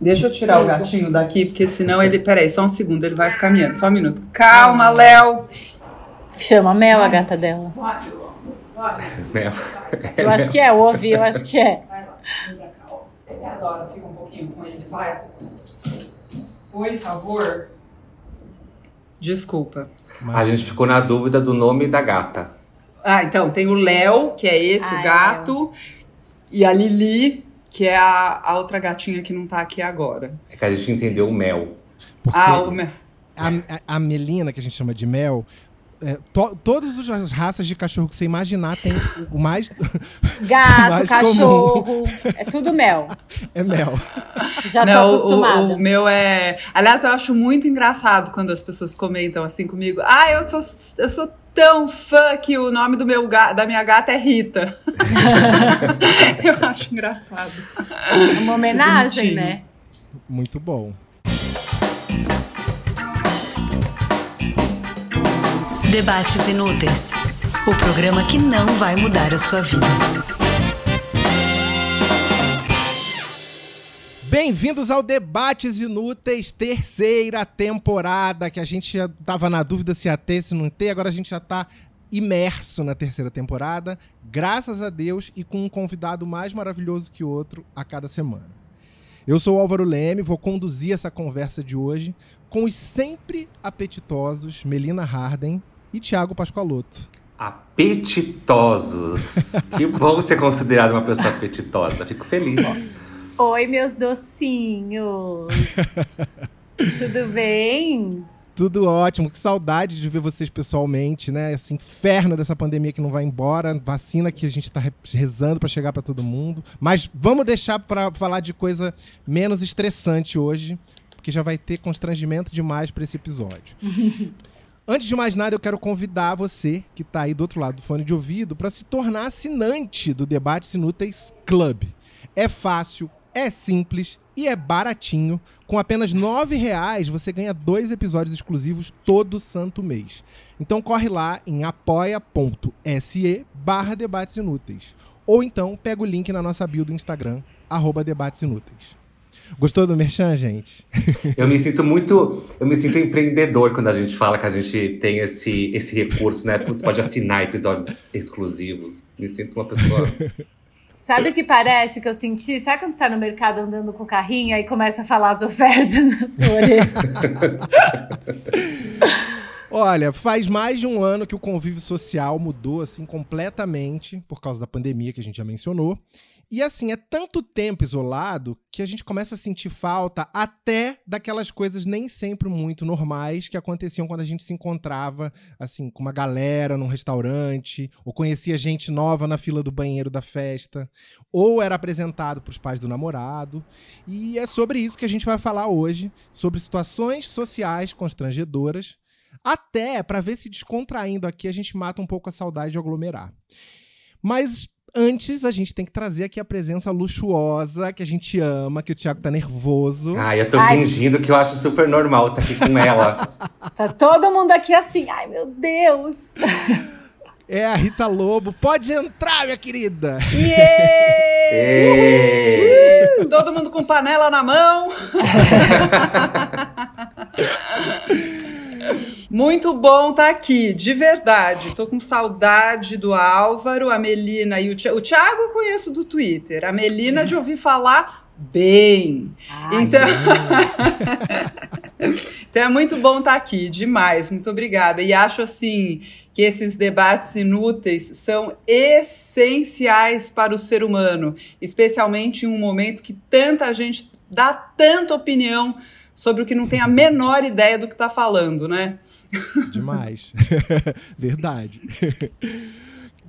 Deixa eu tirar o gatinho daqui, porque senão ele. Peraí, só um segundo, ele vai ficar miando. Só um minuto. Calma, Léo. Chama Mel a gata dela. Mel. Eu acho que é, eu ouvi, eu acho que é. Vai lá, vem pra cá, ó. Ele adora, fica um pouquinho com ele. Vai. Por favor. Desculpa. A gente ficou na dúvida do nome da gata. Ah, então, tem o Léo, que é esse, Ah, o é gato. E a Lili, que é a, a outra gatinha que não tá aqui agora. É que a gente entendeu o Mel. Ah, o meu. A, a- a Melina, que a gente chama de Mel, é, to- todas as raças de cachorro que você imaginar tem o mais. Gato, Mais cachorro, é tudo Mel. é Mel. Já tô Não, o- acostumada. o, o meu é. Aliás, eu acho muito engraçado quando as pessoas comentam assim comigo. Ah, eu sou, eu sou tão fã que o nome do meu ga- da minha gata é Rita. eu acho engraçado. É uma homenagem, Bonitinho. né? Muito bom. Debates Inúteis o programa que não vai mudar a sua vida. Bem-vindos ao Debates Inúteis, terceira temporada, que a gente já tava na dúvida se ia ter, se não ter, agora a gente já tá imerso na terceira temporada, graças a Deus, e com um convidado mais maravilhoso que outro a cada semana. Eu sou o Álvaro Leme, vou conduzir essa conversa de hoje com os sempre apetitosos Melina Harden e Thiago Pascoaloto. Apetitosos. que bom ser considerado uma pessoa apetitosa. Fico feliz. Oi, meus docinhos. Tudo bem? Tudo ótimo, que saudade de ver vocês pessoalmente, né? Esse inferno dessa pandemia que não vai embora, vacina que a gente tá re- rezando pra chegar pra todo mundo. Mas vamos deixar pra falar de coisa menos estressante hoje, porque já vai ter constrangimento demais pra esse episódio. Antes de mais nada, eu quero convidar você que tá aí do outro lado do fone de ouvido pra se tornar assinante do Debates Inúteis Club. É fácil, é simples e é baratinho. Com apenas 9 reais você ganha dois episódios exclusivos todo santo mês. Então corre lá em apoia.se barra debates inúteis. Ou então pega o link na nossa bio do Instagram, arroba debates inúteis. Gostou do Merchan, gente? Eu me sinto muito. Eu me sinto empreendedor quando a gente fala que a gente tem esse, esse recurso, né? Você pode assinar episódios exclusivos. Me sinto uma pessoa. Sabe o que parece que eu senti? Sabe quando você tá no mercado andando com o carrinho e começa a falar as ofertas na sua orelha? Olha, faz mais de um ano que o convívio social mudou assim completamente por causa da pandemia que a gente já mencionou. E assim, é tanto tempo isolado que a gente começa a sentir falta até daquelas coisas nem sempre muito normais que aconteciam quando a gente se encontrava, assim, com uma galera num restaurante, ou conhecia gente nova na fila do banheiro da festa, ou era apresentado para os pais do namorado. E é sobre isso que a gente vai falar hoje, sobre situações sociais constrangedoras até para ver se descontraindo aqui a gente mata um pouco a saudade de aglomerar. Mas antes a gente tem que trazer aqui a presença luxuosa que a gente ama, que o Thiago tá nervoso. Ai, eu tô Ai. fingindo que eu acho super normal estar aqui com ela. Tá todo mundo aqui assim, ai meu Deus. É a Rita Lobo. Pode entrar, minha querida. Yeah! Todo mundo com panela na mão. Muito bom estar aqui, de verdade. Tô com saudade do Álvaro, a Melina e o Thiago. O Thiago eu conheço do Twitter, a Melina de ouvir falar bem. Ai, Então... então é muito bom estar aqui, demais. Muito obrigada. E acho assim que esses debates inúteis são essenciais para o ser humano, especialmente em um momento que tanta gente dá tanta opinião sobre o que não tem a menor ideia do que está falando, né? Demais. Verdade.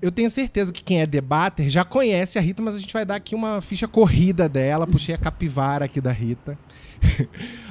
Eu tenho certeza que quem é debater já conhece a Rita, mas a gente vai dar aqui uma ficha corrida dela. Puxei a capivara aqui da Rita.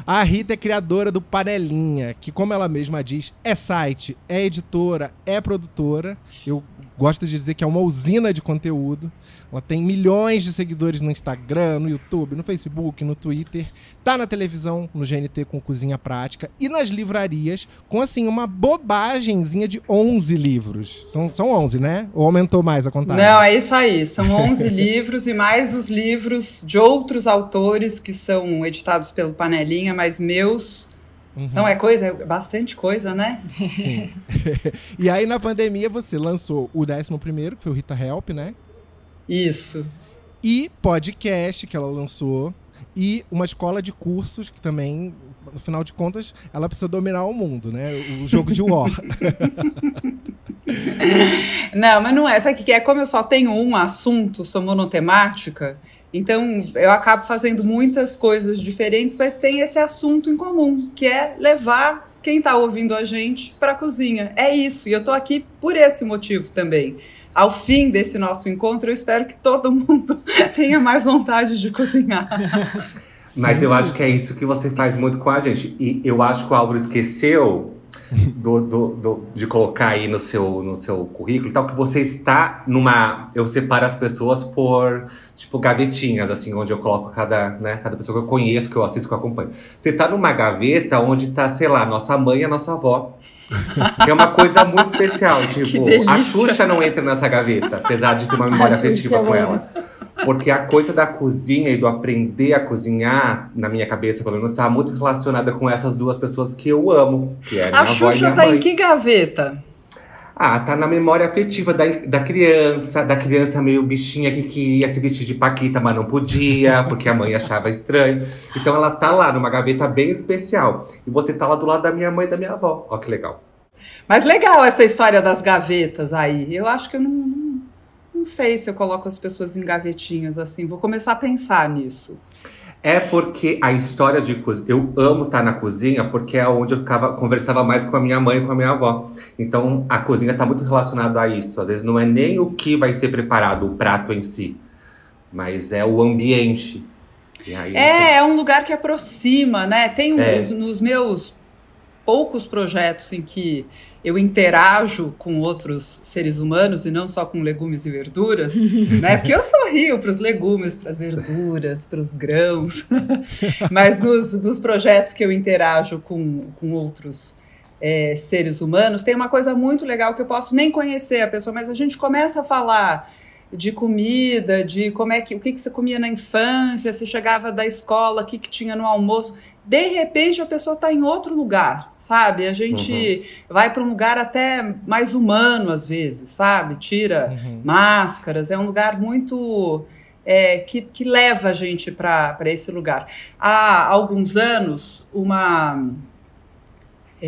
A Rita é criadora do Panelinha, que, como ela mesma diz, é site, é editora, é produtora. Eu gosto de dizer que é uma usina de conteúdo. Ela tem milhões de seguidores no Instagram, no YouTube, no Facebook, no Twitter. Tá na televisão, no GNT com Cozinha Prática. E nas livrarias, com assim, uma bobagemzinha de 11 livros. São, são 11, né? Ou aumentou mais a contagem? Não, é isso aí. São 11 livros e mais os livros de outros autores que são editados pelo Panelinha, mas meus Uhum. São, é coisa, é bastante coisa, né? Sim. e aí, na pandemia, você lançou o 11 primeiro, que foi o Rita Help, né? Isso. E podcast, que ela lançou. E uma escola de cursos, que também, no final de contas, ela precisa dominar o mundo, né? O jogo de War. não, mas não é. Sabe o que é? Como eu só tenho um assunto, sou monotemática, então, eu acabo fazendo muitas coisas diferentes, mas tem esse assunto em comum, que é levar quem está ouvindo a gente para a cozinha. É isso, e eu estou aqui por esse motivo também. Ao fim desse nosso encontro, eu espero que todo mundo tenha mais vontade de cozinhar. Mas eu acho que é isso que você faz muito com a gente. E eu acho que o Álvaro esqueceu do, do, do, de colocar aí no seu, no seu currículo e tal, que você está numa. Eu separo as pessoas por, tipo, gavetinhas, assim, onde eu coloco cada, né, cada pessoa que eu conheço, que eu assisto, que eu acompanho. Você está numa gaveta onde está, sei lá, nossa mãe e a nossa avó. é uma coisa muito especial. Tipo, a Xuxa não entra nessa gaveta, apesar de ter uma memória afetiva com ela. Porque a coisa da cozinha e do aprender a cozinhar, na minha cabeça, pelo menos, estava muito relacionada com essas duas pessoas que eu amo, que é minha a avó Xuxa e minha tá mãe. em que gaveta? Ah, tá na memória afetiva da, da criança, da criança meio bichinha que queria se vestir de Paquita, mas não podia, porque a mãe achava estranho. Então ela tá lá numa gaveta bem especial. E você tá lá do lado da minha mãe e da minha avó. Ó, que legal. Mas legal essa história das gavetas aí. Eu acho que eu não sei se eu coloco as pessoas em gavetinhas assim. Vou começar a pensar nisso. É porque a história de cozinha. Eu amo estar na cozinha porque é onde eu ficava, conversava mais com a minha mãe e com a minha avó. Então a cozinha está muito relacionada a isso. Às vezes não é nem o que vai ser preparado, o prato em si, mas é o ambiente. Aí, é, assim... é um lugar que aproxima, né? Tem é. uns, nos meus poucos projetos em que eu interajo com outros seres humanos e não só com legumes e verduras, né? Porque eu sorrio para os legumes, para as verduras, para os grãos, mas nos, nos projetos que eu interajo com, com outros é, seres humanos, tem uma coisa muito legal que eu posso nem conhecer a pessoa, mas a gente começa a falar de comida, de como é que o que, que você comia na infância, você chegava da escola, o que, que tinha no almoço de repente a pessoa está em outro lugar, sabe? A gente uhum. vai para um lugar até mais humano às vezes, sabe? Tira uhum. máscaras, é um lugar muito. É, que, que leva a gente para esse lugar. Há alguns anos, uma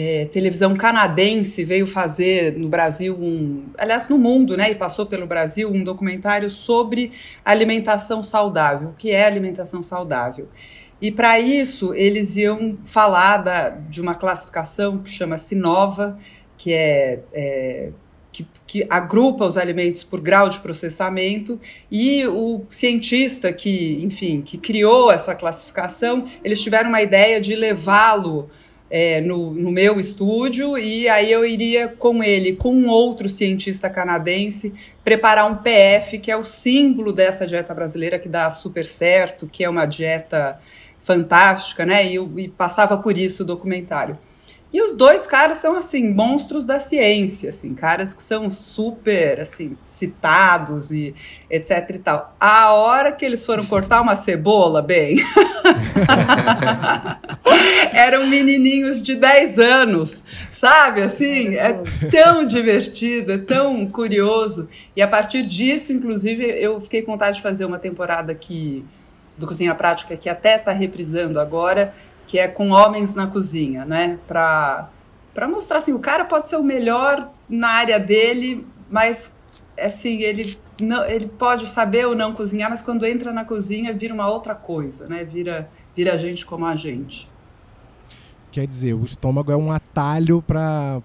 é, televisão canadense veio fazer no Brasil um, aliás no mundo, né, e passou pelo Brasil um documentário sobre alimentação saudável. O que é alimentação saudável? E para isso, eles iam falar da, de uma classificação que chama Sinova, que é, é que, que, agrupa os alimentos por grau de processamento, e o cientista que, enfim, que criou essa classificação, eles tiveram uma ideia de levá-lo é, no, no, meu estúdio, e aí eu iria com ele, com um outro cientista canadense, preparar um PF, que é o símbolo dessa dieta brasileira que dá super certo, que é uma dieta fantástica, né? E, e passava por isso o documentário. E os dois caras são assim monstros da ciência, assim, caras que são super assim citados e etc e tal. A hora que eles foram cortar uma cebola, bem, eram menininhos de 10 anos, sabe? Assim, é tão divertido, é tão curioso. E a partir disso, inclusive, eu fiquei com vontade de fazer uma temporada que do Cozinha Prática, que até está reprisando agora, que é com homens na cozinha, né? Para mostrar assim, o cara pode ser o melhor na área dele, mas assim, ele, não, ele pode saber ou não cozinhar, mas quando entra na cozinha vira uma outra coisa, né? Vira, vira gente como a gente. Quer dizer, o estômago é um atalho para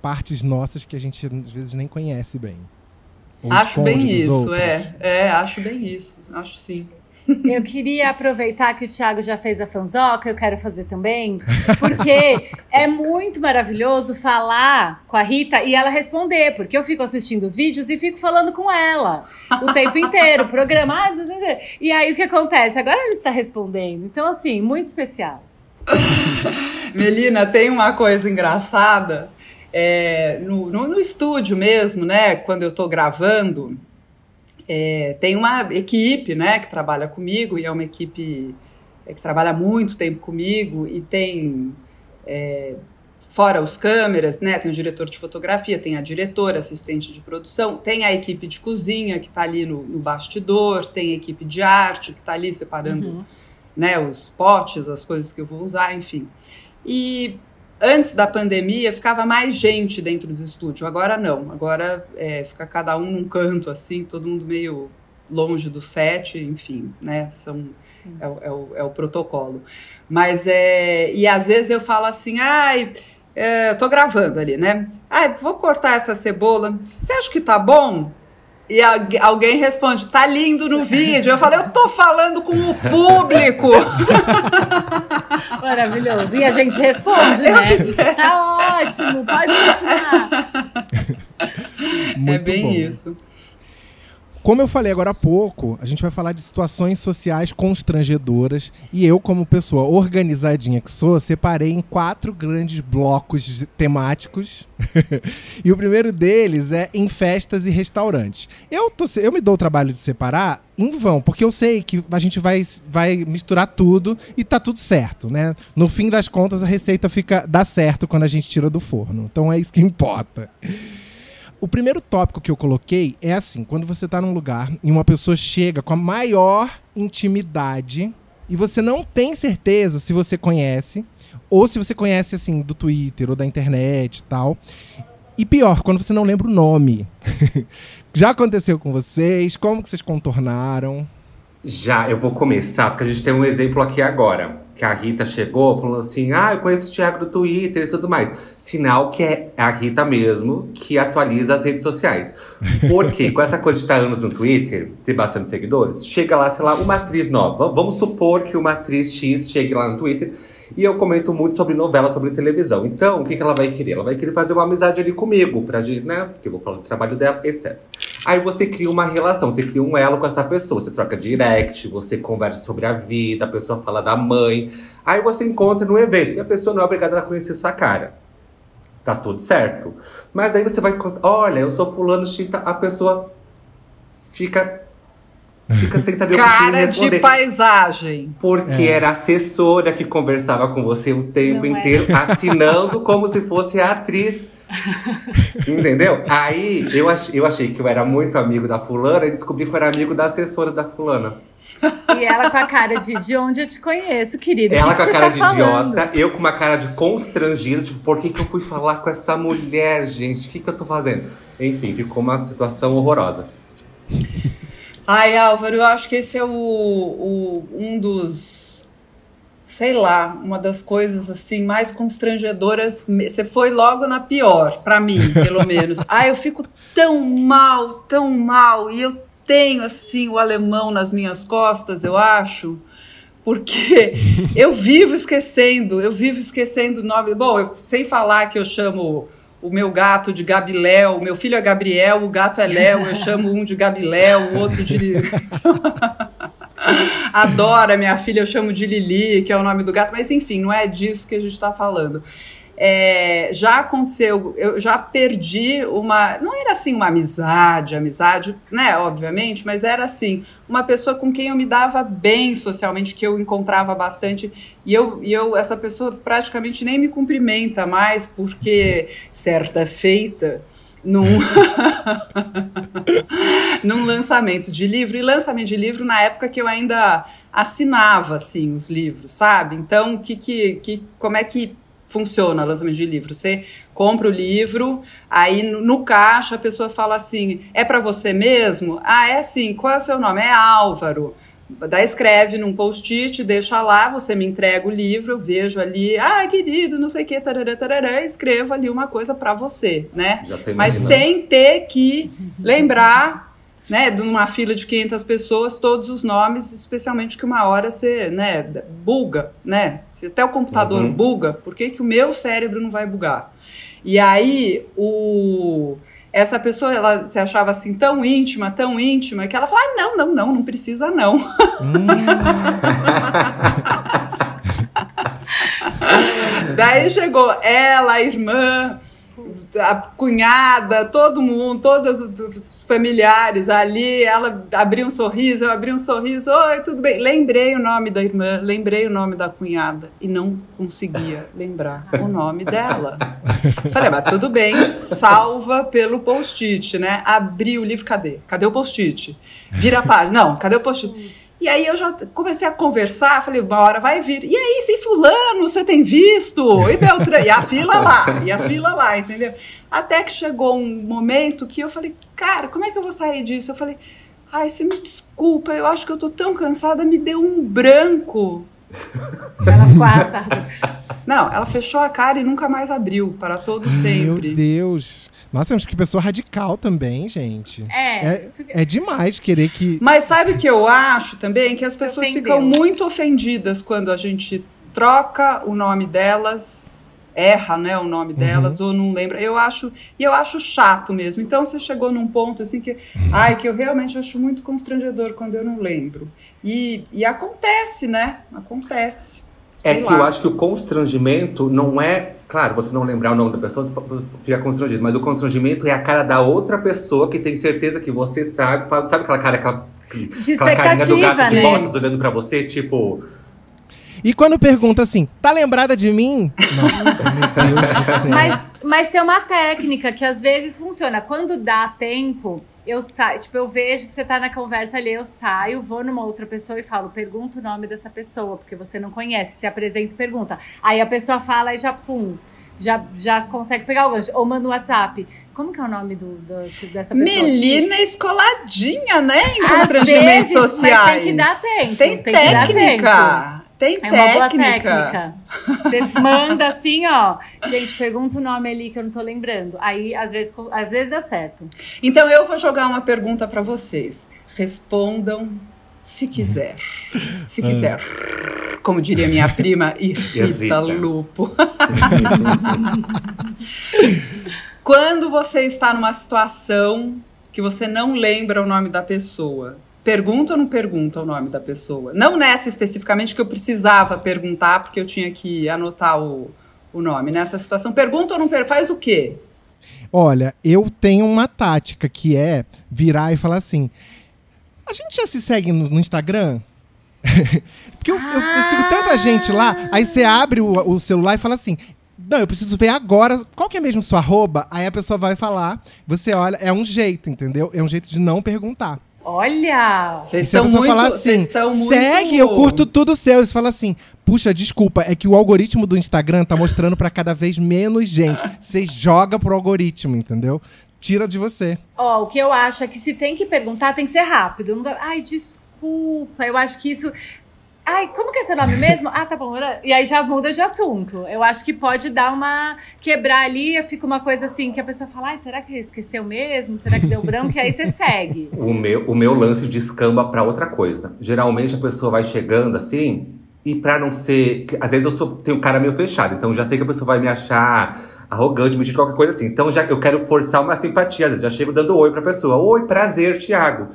partes nossas que a gente às vezes nem conhece bem. acho bem isso, é, é. Acho bem isso. Acho sim. Eu queria aproveitar que o Thiago já fez a fanzoca, eu quero fazer também, porque é muito maravilhoso falar com a Rita e ela responder, porque eu fico assistindo os vídeos e fico falando com ela o tempo inteiro, programado. E aí o que acontece? Agora ela está respondendo. Então, assim, muito especial. Melina, tem uma coisa engraçada. É, no, no, no estúdio mesmo, né? Quando eu estou gravando é, tem uma equipe né, que trabalha comigo, e é uma equipe é, que trabalha muito tempo comigo, e tem, é, fora os câmeras, né, tem o diretor de fotografia, tem a diretora, assistente de produção, tem a equipe de cozinha que está ali no, no, bastidor, tem a equipe de arte que está ali separando uhum. né, os potes, as coisas que eu vou usar, enfim. E Antes da pandemia, ficava mais gente dentro do estúdio. Agora não. Agora é, fica cada um num canto, assim, todo mundo meio longe do set, enfim, né? São, é, é, o, é o protocolo. Mas é. E às vezes eu falo assim, ai. É, eu tô gravando ali, né? Ai, vou cortar essa cebola. Você acha que tá bom? E alguém responde, tá lindo no vídeo. Eu falei, eu tô falando com o público. Maravilhoso. E a gente responde, eu né? Quiser. Tá ótimo, pode continuar. é bem bom. isso. Como eu falei agora há pouco, a gente vai falar de situações sociais constrangedoras e eu, como pessoa organizadinha que sou, separei em quatro grandes blocos temáticos. e o primeiro deles é em festas e restaurantes. Eu, tô, eu me dou o trabalho de separar em vão, porque eu sei que a gente vai, vai misturar tudo e tá tudo certo, né? No fim das contas, a receita fica dá certo quando a gente tira do forno. Então é isso que importa. O primeiro tópico que eu coloquei é assim: quando você está num lugar e uma pessoa chega com a maior intimidade e você não tem certeza se você conhece ou se você conhece assim do Twitter ou da internet e tal. E pior, quando você não lembra o nome. Já aconteceu com vocês? Como que vocês contornaram? Já, eu vou começar, porque a gente tem um exemplo aqui agora. Que a Rita chegou falando assim: Ah, eu conheço o Thiago do Twitter e tudo mais. Sinal que é a Rita mesmo que atualiza as redes sociais. Porque com essa coisa de estar anos no Twitter, ter bastante seguidores, chega lá, sei lá, uma atriz nova. Vamos supor que uma atriz X chegue lá no Twitter e eu comento muito sobre novela, sobre televisão. Então, o que, que ela vai querer? Ela vai querer fazer uma amizade ali comigo, pra gente, né? Porque eu vou falar do trabalho dela, etc. Aí você cria uma relação, você cria um elo com essa pessoa. Você troca direct, você conversa sobre a vida, a pessoa fala da mãe. Aí você encontra no evento e a pessoa não é obrigada a conhecer sua cara. Tá tudo certo. Mas aí você vai contar, olha, eu sou fulano X, tá? a pessoa fica Fica sem saber Cara o que responder. de paisagem. Porque é. era a assessora que conversava com você o tempo Não é. inteiro, é. assinando como se fosse a atriz. Entendeu? Aí eu, ach, eu achei que eu era muito amigo da fulana e descobri que eu era amigo da assessora da fulana. E ela com a cara de de onde eu te conheço, querida. Ela com a cara tá de falando? idiota, eu com uma cara de constrangido, tipo, por que, que eu fui falar com essa mulher, gente? O que, que eu tô fazendo? Enfim, ficou uma situação horrorosa. Ai, Álvaro, eu acho que esse é o, o, um dos, sei lá, uma das coisas assim mais constrangedoras. Você foi logo na pior, para mim, pelo menos. Ai, eu fico tão mal, tão mal, e eu tenho assim o alemão nas minhas costas, eu acho porque eu vivo esquecendo, eu vivo esquecendo o nome. Bom, eu, sem falar que eu chamo o meu gato de Gabiléu, meu filho é Gabriel, o gato é Léo, eu chamo um de Gabiléu, o outro de. Adora minha filha, eu chamo de Lili, que é o nome do gato, mas enfim, não é disso que a gente está falando. É, já aconteceu, eu já perdi uma. Não era assim uma amizade, amizade, né? Obviamente, mas era assim, uma pessoa com quem eu me dava bem socialmente, que eu encontrava bastante. E eu, e eu essa pessoa praticamente nem me cumprimenta mais, porque certa feita num, num lançamento de livro, e lançamento de livro na época que eu ainda assinava assim os livros, sabe? Então, que, que, que, como é que funciona lançamento de livro. Você compra o livro, aí no, no caixa a pessoa fala assim: é para você mesmo? Ah, é sim. Qual é o seu nome? É Álvaro. Daí escreve num post-it, deixa lá, você me entrega o livro, eu vejo ali, ah, querido, não sei o que, tarará, tarará, escrevo ali uma coisa para você, né? Mas sem ter que lembrar né, numa fila de 500 pessoas, todos os nomes, especialmente que uma hora você, né, buga, né? Se até o computador Uhum. buga, por que, que o meu cérebro não vai bugar? E aí, o essa pessoa, ela se achava assim tão íntima, tão íntima, que ela falava, ah, não, não, não, não precisa não. Hum, Daí chegou ela, a irmã, a cunhada, todo mundo, todos os familiares ali. Ela abriu um sorriso, eu abri um sorriso. Oi, tudo bem? Lembrei o nome da irmã, lembrei o nome da cunhada e não conseguia lembrar o nome dela. Falei, mas tudo bem, salva pelo post-it, né? Abri o livro, cadê? Cadê o post-it? Vira a página. Não, cadê o post-it? E aí eu já comecei a conversar, falei, uma hora vai vir. E aí, se fulano, você tem visto? E Beltrano, e a fila lá, e a fila lá, entendeu? Até que chegou um momento que eu falei, cara, como é que eu vou sair disso? Eu falei, ai, você me desculpa, eu acho que eu tô tão cansada, me deu um branco. Ela assada. Não, ela fechou a cara e nunca mais abriu, para todo Meu sempre. Deus. Nossa, mas que pessoa radical também, gente. É. É, é demais querer que. Mas sabe o que eu acho também? Que as pessoas ofendeu. ficam muito ofendidas quando a gente troca o nome delas, erra, né, o nome delas, ou não lembra. Eu acho, e eu acho chato mesmo. Então você chegou num ponto assim que, ai, que eu realmente acho muito constrangedor quando eu não lembro. E, e acontece, né? Acontece. É Sei que lá. eu acho que o constrangimento não é. Claro, você não lembrar o nome da pessoa, você fica constrangido. Mas o constrangimento é a cara da outra pessoa que tem certeza que você sabe. Sabe aquela cara, aquela, De aquela carinha do gato de né? botas olhando pra você, tipo. E quando pergunta assim, tá lembrada de mim? Nossa, meu Deus do céu. Mas, mas tem uma técnica que às vezes funciona. Quando dá tempo, eu saio. Tipo, eu vejo que você tá na conversa ali, eu saio, vou numa outra pessoa e falo, pergunta o nome dessa pessoa, porque você não conhece. Se apresenta e pergunta. Aí a pessoa fala e já pum. Já, já consegue pegar o gancho. Ou manda um WhatsApp. Como que é o nome do, do- dessa pessoa? Menina escoladinha, né? Em constrangimentos vezes, mas sociais. tem que dar tempo, Tem, tem técnica. Tem É uma boa técnica. técnica. Você manda assim, ó. Gente, pergunta o nome ali que eu não tô lembrando. Aí, às vezes, às vezes dá certo. Então eu vou jogar uma pergunta para vocês. Respondam se quiser. Se quiser. Como diria minha prima Irrita. Lupo. Quando você está numa situação que você não lembra o nome da pessoa, pergunta ou não pergunta o nome da pessoa? Não nessa especificamente que eu precisava perguntar, porque eu tinha que anotar o, o nome. Nessa situação, pergunta ou não pergunta? Faz o quê? Olha, eu tenho uma tática que é virar e falar assim: a gente já se segue no, no Instagram? Porque eu, eu- eu sigo tanta gente lá, aí você abre o, o celular e fala assim. Não, eu preciso ver agora. Qual que é mesmo sua arroba? Aí a pessoa vai falar, você olha, é um jeito, entendeu? É um jeito de não perguntar. Olha! Vocês estão muito, falar vocês assim, estão muito... segue, eu curto tudo seu. E você fala assim, puxa, desculpa, é que o algoritmo do Instagram tá mostrando pra cada vez menos gente. Você joga pro algoritmo, entendeu? Tira de você. Ó, o que eu acho é que se tem que perguntar, tem que ser rápido. Não dá- Ai, desculpa. Eu acho que isso. Ai, como que é seu nome mesmo? Ah, tá bom. E aí já muda de assunto. Eu acho que pode dar uma. quebrar ali, fica uma coisa assim, que a pessoa fala, ai, será que esqueceu mesmo? Será que deu branco? E aí você segue. O meu, o meu lance descamba pra outra coisa. Geralmente a pessoa vai chegando assim, e pra não ser. Às vezes eu sou, tenho cara meio fechado, então já sei que a pessoa vai me achar arrogante, metido qualquer coisa assim. Então já eu quero forçar uma simpatia. Às vezes já chego dando oi pra pessoa. Oi, prazer, Thiago.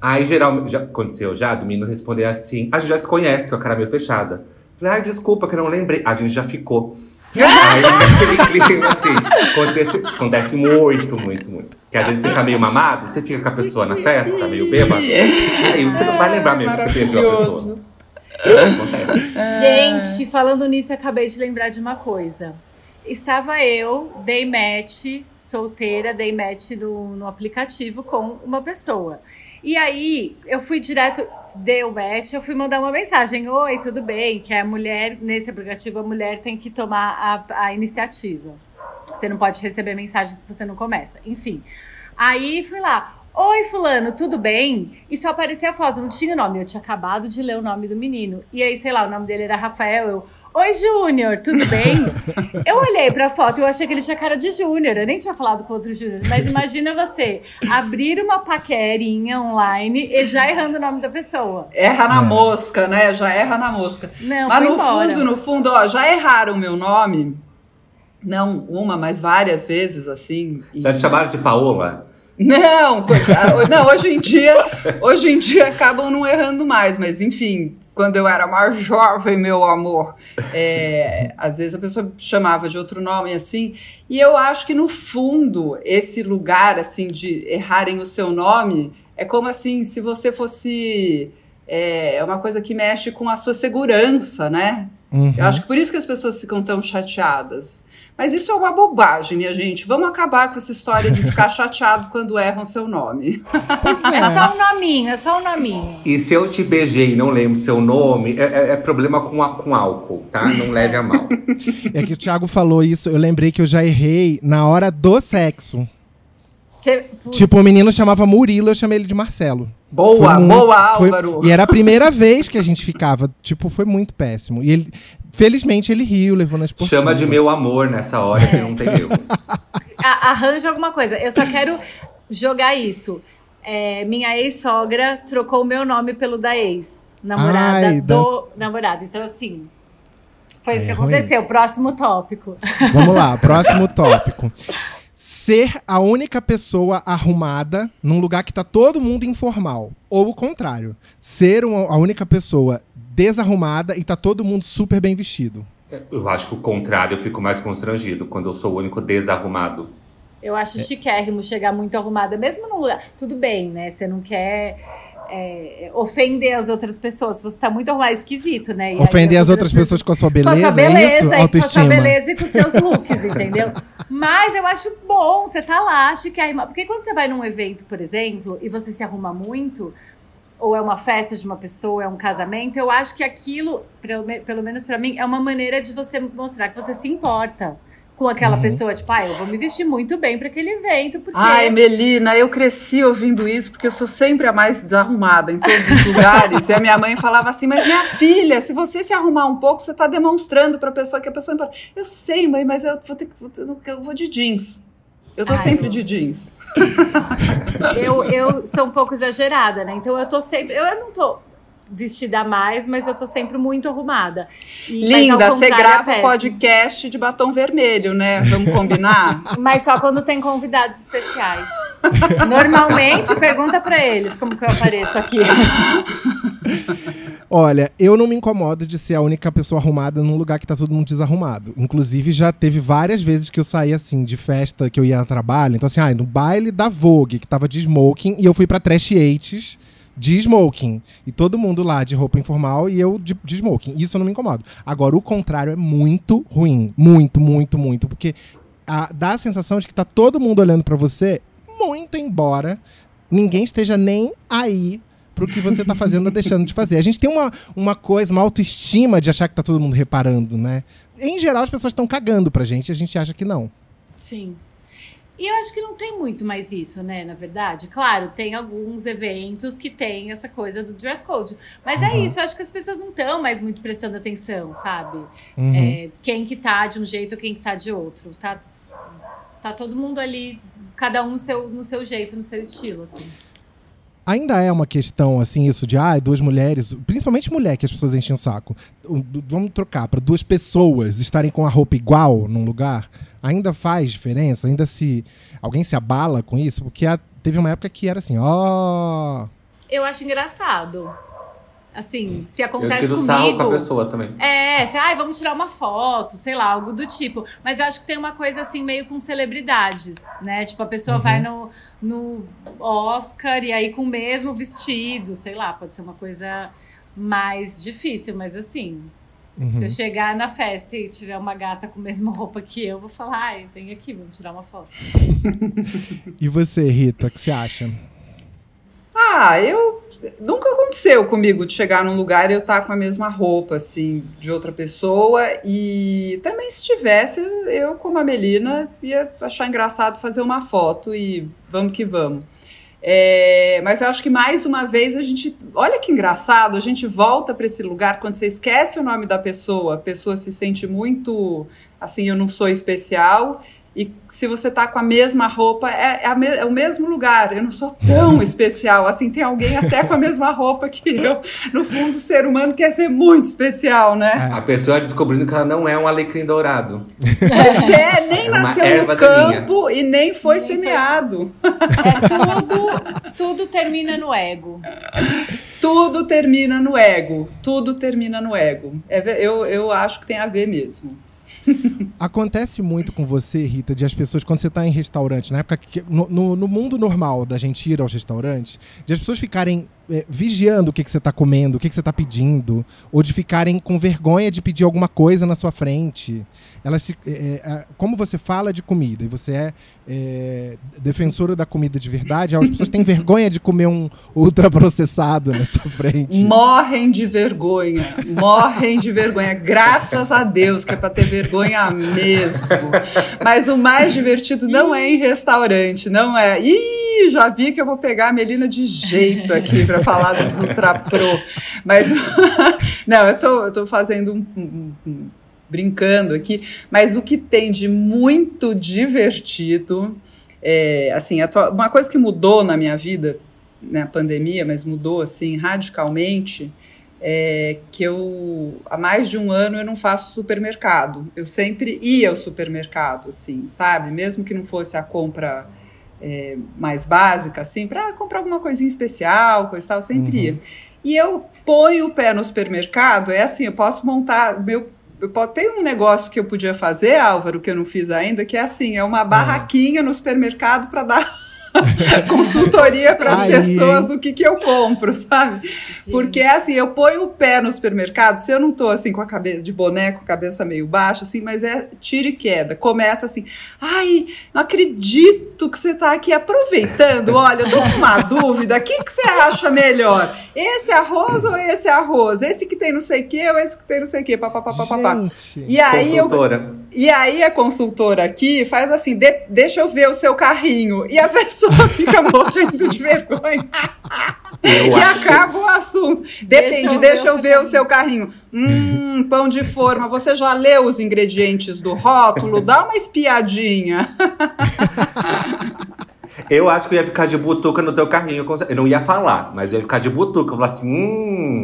Aí geralmente. Já aconteceu já, do menino responder assim. A gente já se conhece com a cara meio fechada. Falei, ai, desculpa que eu não lembrei. A gente já ficou. Aí aquele clima assim. Acontece, acontece muito, muito, muito. Porque às vezes você tá meio mamado, você fica com a pessoa na festa, meio bêbado. E aí você não vai lembrar mesmo que você beijou a pessoa. Maravilhoso. Acontece. Gente, falando nisso, acabei de lembrar de uma coisa. Estava eu, dei match, solteira, dei match no, no aplicativo com uma pessoa. E aí, eu fui direto, dei o match, eu fui mandar uma mensagem. Oi, tudo bem? Que a mulher, nesse aplicativo, a mulher tem que tomar a, a iniciativa. Você não pode receber mensagem se você não começa. Enfim. Aí fui lá. Oi, fulano, tudo bem? E só aparecia a foto, não tinha nome. Eu tinha acabado de ler o nome do menino. E aí, sei lá, o nome dele era Rafael. Eu, Oi, Júnior, tudo bem? eu olhei pra foto e eu achei que ele tinha cara de Júnior. Eu nem tinha falado com outro Júnior. Mas imagina você abrir uma paquerinha online e já errando o nome da pessoa. Erra na é. mosca, né? Já erra na mosca. Não, mas no embora. fundo, no fundo, ó, já erraram o meu nome. Não uma, mas várias vezes, assim. Já te chamaram de Paola? Não, não, hoje em dia, hoje em dia acabam não errando mais, mas enfim, quando eu era mais jovem, meu amor, é, às vezes a pessoa chamava de outro nome assim, e eu acho que no fundo esse lugar assim de errarem o seu nome é como assim se você fosse é, é uma coisa que mexe com a sua segurança, né? Uhum. Eu acho que por isso que as pessoas ficam tão chateadas. Mas isso é uma bobagem, minha gente. Vamos acabar com essa história de ficar chateado quando erram seu nome. É. é só um nominho, é só um nominho. E se eu te beijei e não lembro seu nome, é, é, é problema com, a, com álcool, tá? Não leve a mal. É que o Thiago falou isso, eu lembrei que eu já errei na hora do sexo. Cê, tipo, o menino chamava Murilo, eu chamei ele de Marcelo. Boa, muito, boa, Álvaro. Foi, e era a primeira vez que a gente ficava. Tipo, foi muito péssimo. E ele, felizmente, ele riu, levou na esportiva. Chama de meu amor nessa hora que não tem eu. Arranja alguma coisa. Eu só quero jogar isso. É, minha ex-sogra trocou o meu nome pelo da ex. Namorada Ai, do da... namorado. Então, assim. Foi isso é que aconteceu. Ruim. Próximo tópico. Vamos lá, próximo tópico ser a única pessoa arrumada num lugar que tá todo mundo informal. Ou o contrário, ser uma, a única pessoa desarrumada e tá todo mundo super bem vestido. Eu acho que o contrário eu fico mais constrangido quando eu sou o único desarrumado. Eu acho é. chiquérrimo chegar muito arrumada, mesmo num lugar. Tudo bem, né? Você não quer é, ofender as outras pessoas. Você tá muito arrumado, esquisito, né? E ofender as, as outras pessoas, com a sua beleza, com a sua beleza, é? Autoestima. com a sua beleza e com seus looks, entendeu? Mas eu acho bom, você tá lá, acho que é Porque quando você vai num evento, por exemplo, e você se arruma muito, ou é uma festa de uma pessoa, é um casamento, eu acho que aquilo, pelo, pelo menos para mim, é uma maneira de você mostrar que você se importa com aquela uhum. pessoa, tipo, ah, eu vou me vestir muito bem para aquele evento, porque... Ai, Melina, eu cresci ouvindo isso, porque eu sou sempre a mais desarrumada em todos os lugares, e a minha mãe falava assim, mas minha filha, se você se arrumar um pouco, você tá demonstrando pra pessoa que a pessoa importa. Eu sei, mãe, mas eu vou ter que... Eu vou de jeans. Eu tô Ai, sempre eu... de jeans. eu, eu sou um pouco exagerada, né? Então eu tô sempre... Eu não tô vestida mais, mas eu tô sempre muito arrumada. E, Linda, você grava é podcast de batom vermelho, né? Vamos combinar? mas só quando tem convidados especiais. Normalmente, pergunta para eles como que eu apareço aqui. Olha, eu não me incomodo de ser a única pessoa arrumada num lugar que tá todo mundo desarrumado. Inclusive, já teve várias vezes que eu saí assim, de festa que eu ia a trabalho. Então, assim, ah, no baile da Vogue, que tava de smoking, e eu fui pra Trash Eights de smoking. E todo mundo lá de roupa informal e eu de, de smoking. Isso eu não me incomodo. Agora, o contrário é muito ruim. Muito, muito, muito. Porque a, dá a sensação de que tá todo mundo olhando para você muito embora ninguém esteja nem aí pro que você tá fazendo ou deixando de fazer. A gente tem uma, uma coisa, uma autoestima de achar que tá todo mundo reparando, né? Em geral, as pessoas estão cagando pra gente e a gente acha que não. Sim. E eu acho que não tem muito mais isso, né? Na verdade, claro, tem alguns eventos que tem essa coisa do dress code. Mas é uhum. é isso, eu acho que as pessoas não estão mais muito prestando atenção, sabe? Uhum. É, quem que tá de um jeito, quem que tá de outro. Tá, tá todo mundo ali, cada um no seu, no seu jeito, no seu estilo, assim. Ainda é uma questão, assim, isso de, ah, duas mulheres, principalmente mulher que as pessoas enchem o saco. Vamos trocar, para duas pessoas estarem com a roupa igual num lugar ainda faz diferença? Ainda se. Alguém se abala com isso? Porque a, teve uma época que era assim, ó. Oh... Eu acho engraçado. Assim, se acontece eu tiro comigo. Sarro com a pessoa também. É, se, ah, vamos tirar uma foto, sei lá, algo do tipo. Mas eu acho que tem uma coisa assim, meio com celebridades, né? Tipo, a pessoa uhum. vai no, no Oscar e aí com o mesmo vestido, sei lá, pode ser uma coisa mais difícil, mas assim, Uhum. Se eu chegar na festa e tiver uma gata com a mesma roupa que eu, vou falar, ai, vem aqui, vamos tirar uma foto. e você, Rita, o que você acha? Ah, eu. Nunca aconteceu comigo de chegar num lugar e eu estar tá com a mesma roupa, assim, de outra pessoa. E também, se tivesse, eu, como a Melina, ia achar engraçado fazer uma foto e vamos que vamos. É, mas eu acho que mais uma vez a gente. Olha que engraçado, a gente volta para esse lugar quando você esquece o nome da pessoa, a pessoa se sente muito assim, eu não sou especial. E se você tá com a mesma roupa, é, é, me, é, o mesmo lugar. Eu não sou tão especial. Assim, tem alguém até com a mesma roupa que eu. No fundo, o ser humano quer ser muito especial, né? A pessoa descobrindo que ela não é um alecrim dourado. É, nem é nasceu no campo e nem foi nem semeado. Foi... É tudo, tudo termina no ego. Tudo termina no ego. Tudo termina no ego. É, eu, eu acho que tem a ver mesmo. Acontece muito com você, Rita, de as pessoas, quando você está em restaurante, na época que. No, no, no, mundo normal da gente ir aos restaurantes, de as pessoas ficarem é, vigiando o que, que você está comendo, o que, que você está pedindo, ou de ficarem com vergonha de pedir alguma coisa na sua frente. Elas se, é, é, como você fala de comida e você é, é defensora da comida de verdade, as pessoas têm vergonha de comer um ultraprocessado na sua frente. Morrem de vergonha, morrem de vergonha. Graças a Deus que é para ter vergonha mesmo. Mas o mais divertido não é em restaurante, não é. Ih, já vi que eu vou pegar a Melina de jeito aqui para falar dos Ultra Pro. Mas, não, eu tô, eu tô fazendo um, um, um, brincando aqui, mas o que tem de muito divertido, é, assim, uma coisa que mudou na minha vida, né, a pandemia, mas mudou, assim, radicalmente, é que eu, há mais de um ano, eu não faço supermercado. Eu sempre ia ao supermercado, assim, sabe? Mesmo que não fosse a compra é, mais básica, assim, para comprar alguma coisinha especial, coisa tal, sempre uhum. ia. E eu ponho o pé no supermercado, é assim, eu posso montar meu eu tem um negócio que eu podia fazer, Álvaro, que eu não fiz ainda, que é assim, é uma barraquinha no supermercado para dar consultoria para as pessoas o que, que eu compro, sabe? Sim. Porque assim, eu ponho o pé no supermercado, se eu não tô assim com a cabeça de boneco, cabeça meio baixa, assim, mas é tira e queda. Começa assim, ai, não acredito que você tá aqui aproveitando. Olha, eu tô com uma dúvida, o que, que você acha melhor? Esse arroz ou esse arroz? Esse que tem não sei o que ou esse que tem não sei o que? Papapá. E aí consultora. eu. E aí a consultora aqui faz assim: de, deixa eu ver o seu carrinho. E a pessoa fica morrendo de vergonha. e acaba o assunto. Depende, deixa eu, deixa eu ver, o seu carrinho. Hum, pão de forma. Você já leu os ingredientes do rótulo? Dá uma espiadinha. Eu acho que eu ia ficar de butuca no teu carrinho. Eu não ia falar, mas eu ia ficar de butuca. Eu ia falar assim: hum,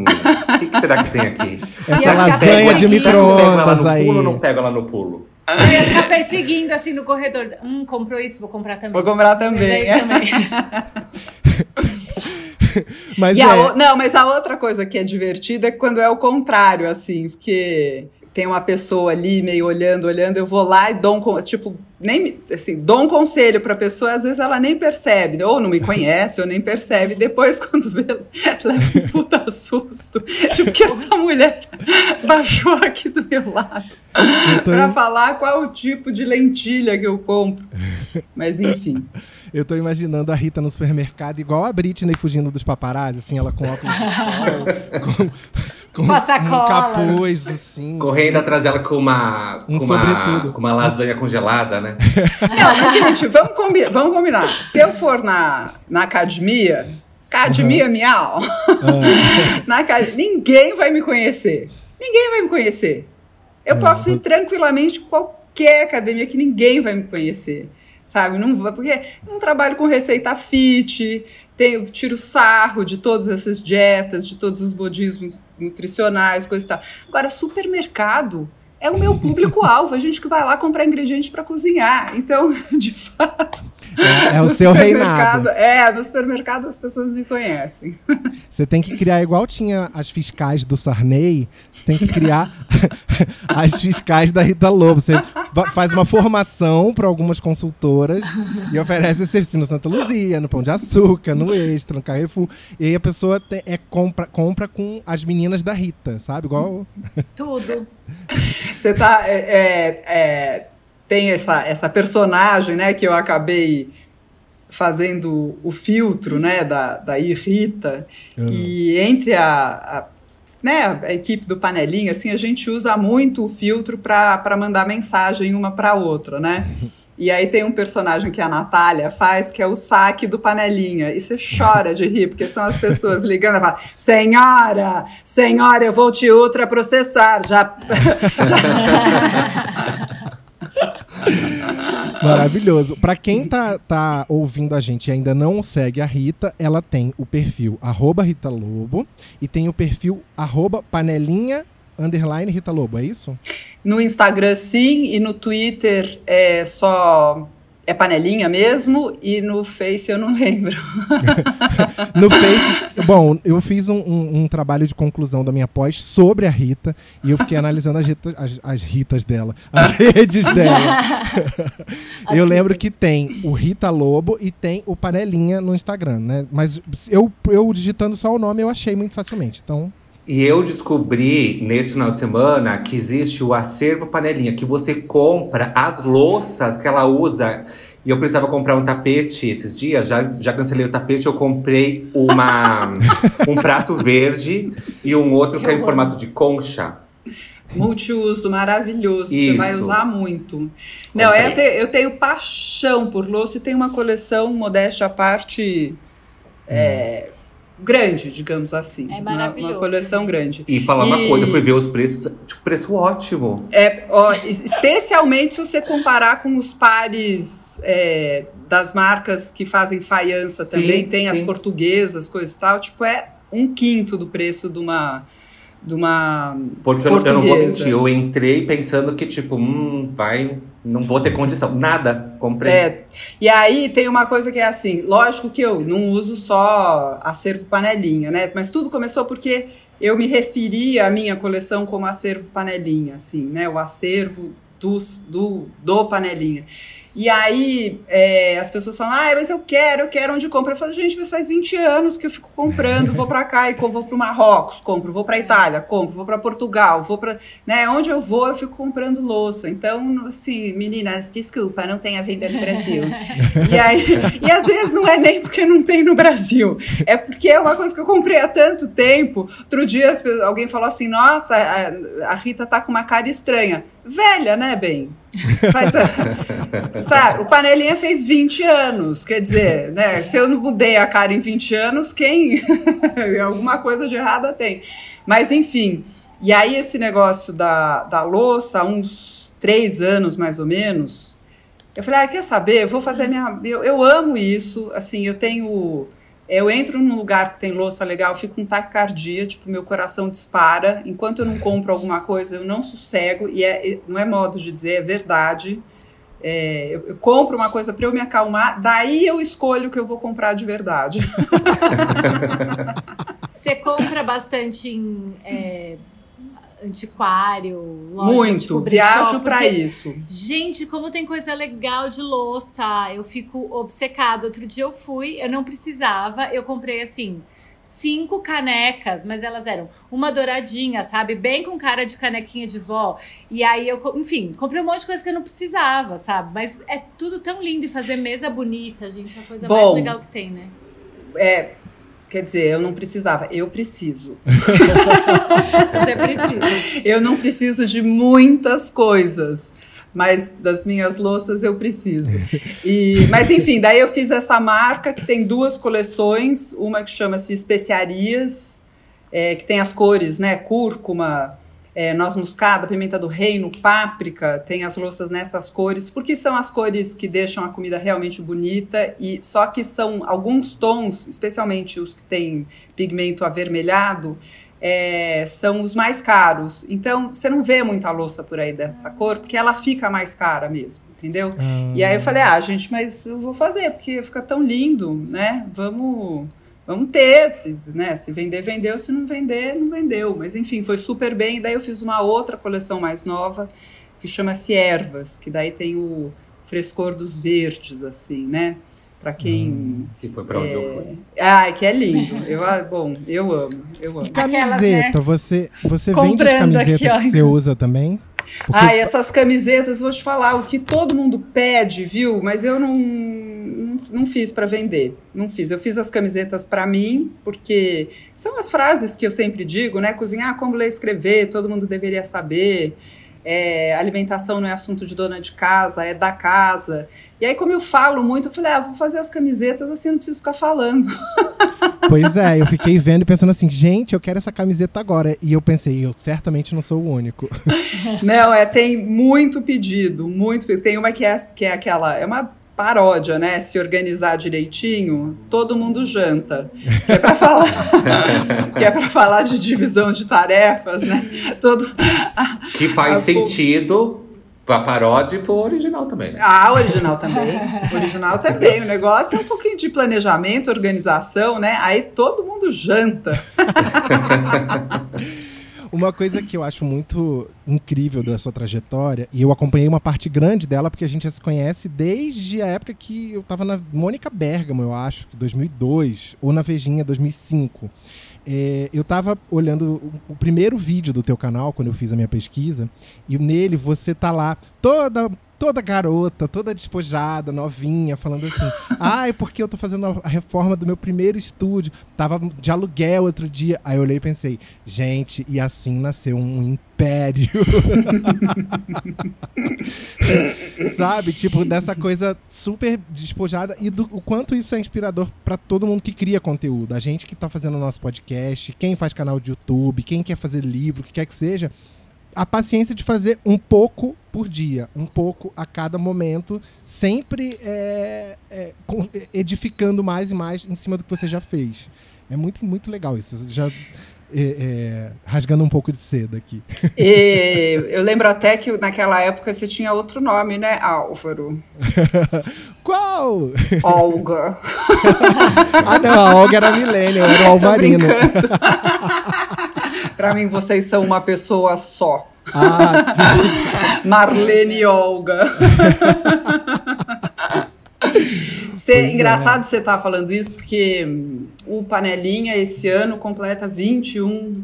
que, que, será que tem aqui? Essa lasanha de micro-ondas aí. Pulo, não pego ela no pulo? Eu ia ficar perseguindo assim no corredor. Hum, comprou isso, vou comprar também. Vou comprar também. Mas também. mas é... a, não, mas a outra coisa que é divertida é quando é o contrário, assim, porque tem uma pessoa ali meio olhando, olhando, eu vou lá e dou um, tipo, nem, assim, dou um conselho para a pessoa, às vezes ela nem percebe, ou não me conhece, ou nem percebe, depois quando vê, leva um puta susto, tipo, que essa mulher baixou aqui do meu lado para falar qual o tipo de lentilha que eu compro, mas enfim. Eu tô imaginando a Rita no supermercado, igual a Britney fugindo dos paparazzi, assim, ela com óculos de sol, com, com uma sacola. Um capuz, assim. Correndo atrás dela com uma. Um com uma, com uma lasanha congelada, né? Não, gente, vamos combinar, vamos combinar. Se eu for na, na academia, academia uhum. miau, uhum. na, ninguém vai me conhecer. Ninguém vai me conhecer. Eu uhum. posso ir tranquilamente em qualquer academia que ninguém vai me conhecer sabe? Não porque não trabalho com receita fit, tenho, tiro sarro de todas essas dietas, de todos os modismos nutricionais, coisa e tal. Agora, supermercado é o meu público-alvo, a gente que vai lá comprar ingredientes para cozinhar. Então, de fato, é, é o seu reinado. É, no supermercado as pessoas me conhecem. Você tem que criar igual tinha as fiscais do Sarney, você tem que criar as fiscais da Rita Lobo. Você faz uma formação para algumas consultoras e oferece esse serviço no Santa Luzia, no Pão de Açúcar, no Extra, no Carrefour. E aí a pessoa te, é, compra, compra com as meninas da Rita, sabe? Igual. Tudo. Você tá. É, é, é tem essa, essa personagem, né, que eu acabei fazendo o filtro, né, da, da Irrita, uhum. e entre a, a, né, a equipe do Panelinha, assim, a gente usa muito o filtro para mandar mensagem uma para outra, né? E aí tem um personagem que a Natália faz, que é o saque do panelinha. E você chora de rir, porque são as pessoas ligando e falam: Senhora, senhora, eu vou te ultraprocessar. Já. Maravilhoso. Para quem tá, tá ouvindo a gente e ainda não segue a Rita, ela tem o perfil arroba Rita Lobo e tem o perfil arroba panelinha underline Rita Lobo, é isso? No Instagram, sim, e no Twitter é só. É panelinha mesmo, e no Face eu não lembro. no Face, bom, eu fiz um, um, um, trabalho de conclusão da minha pós sobre a Rita, e eu fiquei analisando as, Rita, as, as Ritas dela, as redes dela. eu lembro que tem o Rita Lobo e tem o Panelinha no Instagram, né? Mas eu, eu digitando só o nome eu achei muito facilmente, então e eu descobri nesse final de semana que existe o acervo panelinha, que você compra as louças que ela usa. E eu precisava comprar um tapete esses dias, já, já cancelei o tapete, eu comprei uma, um prato verde e um outro que, que é em formato de concha. Multiuso, maravilhoso. Isso. Você vai usar muito. Não, eu, te, eu tenho paixão por louça e tenho uma coleção, modéstia à parte. Hum. Grande, digamos assim. É maravilhoso. Uma, uma coleção grande. E falar e... uma coisa, eu fui ver os preços, tipo, preço ótimo. É, ó, especialmente se você comparar com os pares é, das marcas que fazem faiança sim, também, tem sim. as portuguesas, coisas e tal, tipo, é um quinto do preço de uma de uma Porque eu, eu, não vou mentir, eu entrei pensando que, tipo, hum, vai, não vou ter condição. Nada, comprei. É. E aí tem uma coisa que é assim, lógico que eu não uso só acervo panelinha, né? Mas tudo começou porque eu me referia à minha coleção como acervo panelinha, assim, né? O acervo dos, do, do panelinha. E aí é, as pessoas falam, ah, mas eu quero, eu quero onde compra. Eu falo, gente, mas faz 20 anos que eu fico comprando, vou para cá e vou para o Marrocos, compro, vou para Itália, compro, vou para Portugal, vou para, né, onde eu vou eu fico comprando louça. Então, assim, meninas, desculpa, não tem a venda no Brasil. e aí, e às vezes não é nem porque não tem no Brasil, é porque é uma coisa que eu comprei há tanto tempo. Outro dia alguém falou assim, nossa, a, a Rita tá com uma cara estranha velha, né, bem? Mas, sabe, o Panelinha fez 20 anos, quer dizer, né? Se eu não mudei a cara em 20 anos, quem? Alguma coisa de errada tem. Mas, enfim. E aí, esse negócio da, da louça, uns três anos mais ou menos, eu falei, ah, quer saber? Eu vou fazer minha. Eu, eu amo isso, assim, eu tenho eu entro num lugar que tem louça legal, fico com taquicardia, tipo, meu coração dispara. Enquanto eu não compro alguma coisa, eu não sossego. E é, não é modo de dizer, é verdade. É, eu, eu, compro uma coisa para eu me acalmar, daí eu escolho o que eu vou comprar de verdade. Você compra bastante em é, antiquário, loja, Muito, tipo, viajo para isso. Gente, como tem coisa legal de louça, eu fico obcecada. Outro dia eu fui, eu não precisava, eu comprei assim, cinco canecas, mas elas eram uma douradinha, sabe? Bem com cara de canequinha de vó. E aí eu, enfim, comprei um monte de coisa que eu não precisava, sabe? Mas é tudo tão lindo e fazer mesa bonita, gente, é a coisa Bom, mais legal que tem, né? É, Quer dizer, eu não precisava, eu preciso. Você precisa. Eu não preciso de muitas coisas, mas das minhas louças eu preciso. E, mas enfim, daí eu fiz essa marca que tem duas coleções, uma que chama-se Especiarias, é, que tem as cores, né, cúrcuma, é, noz moscada, pimenta do reino, páprica, tem as louças nessas cores, porque são as cores que deixam a comida realmente bonita e só que são alguns tons, especialmente os que têm pigmento avermelhado, é, são os mais caros. Então, você não vê muita louça por aí dessa cor, porque ela fica mais cara mesmo, entendeu? Hum. E aí eu falei, ah, gente, mas eu vou fazer, porque fica tão lindo, né? Vamos Vamos ter, se, né, se vender, vendeu, se não vender, não vendeu. Mas enfim, foi super bem. Daí eu fiz uma outra coleção mais nova, que chama-se Ervas, que daí tem o frescor dos verdes, assim, né? Para quem. Hum, que foi para onde é... eu fui. Ai, que é lindo. Eu, ah, bom, eu amo, eu amo. E camiseta, Aquelas, né? você, você vende as camisetas aqui, que você usa também? Ah, essas camisetas, vou te falar, o que todo mundo pede, viu? Mas eu não, não, não fiz para vender. Não fiz. Eu fiz as camisetas para mim, porque são as frases que eu sempre digo, né? Cozinhar como ler escrever, todo mundo deveria saber. É, alimentação não é assunto de dona de casa, é da casa. E aí, como eu falo muito, eu falei, ah, vou fazer as camisetas assim, não preciso ficar falando. Pois é, eu fiquei vendo e pensando assim, gente, eu quero essa camiseta agora. E eu pensei, eu certamente não sou o único. Não, é, tem muito pedido, muito Tem uma que é, que é aquela, é uma paródia, né? Se organizar direitinho, todo mundo janta. Que é para falar, que é para falar de divisão de tarefas, né? Todo que faz a, sentido pra paródia e pro original também, né? Ah, original também. original também. O negócio é um pouquinho de planejamento, organização, né? Aí todo mundo janta. Uma coisa que eu acho muito incrível da sua trajetória, e eu acompanhei uma parte grande dela, porque a gente já se conhece desde a época que eu estava na Mônica Bergamo, eu acho, 2002, ou na Vejinha, 2005. É, eu estava olhando o, primeiro vídeo do teu canal, quando eu fiz a minha pesquisa, e nele você tá lá toda toda garota, toda despojada, novinha, falando assim: ai, porque eu tô fazendo a reforma do meu primeiro estúdio, tava de aluguel outro dia. Aí eu olhei e pensei: gente, e assim nasceu um império. Sabe? Tipo, dessa coisa super despojada e do o quanto isso é inspirador para todo mundo que cria conteúdo. A gente que tá fazendo o nosso podcast, quem faz canal de YouTube, quem quer fazer livro, o que quer que seja a paciência de fazer um pouco por dia, um pouco a cada momento, sempre é, é, edificando mais e mais em cima do que você já fez. É muito, muito legal isso. Você já é, é, rasgando um pouco de seda aqui. E eu lembro até que naquela época você tinha outro nome, né, Álvaro? Qual? Olga. ah, não, a Olga era milênio, era o Alvarino. Para mim, vocês são uma pessoa só. Ah, sim. Marlene e Olga. Cê, é. engraçado é. você estar tá falando isso, porque o Panelinha esse ano completa 21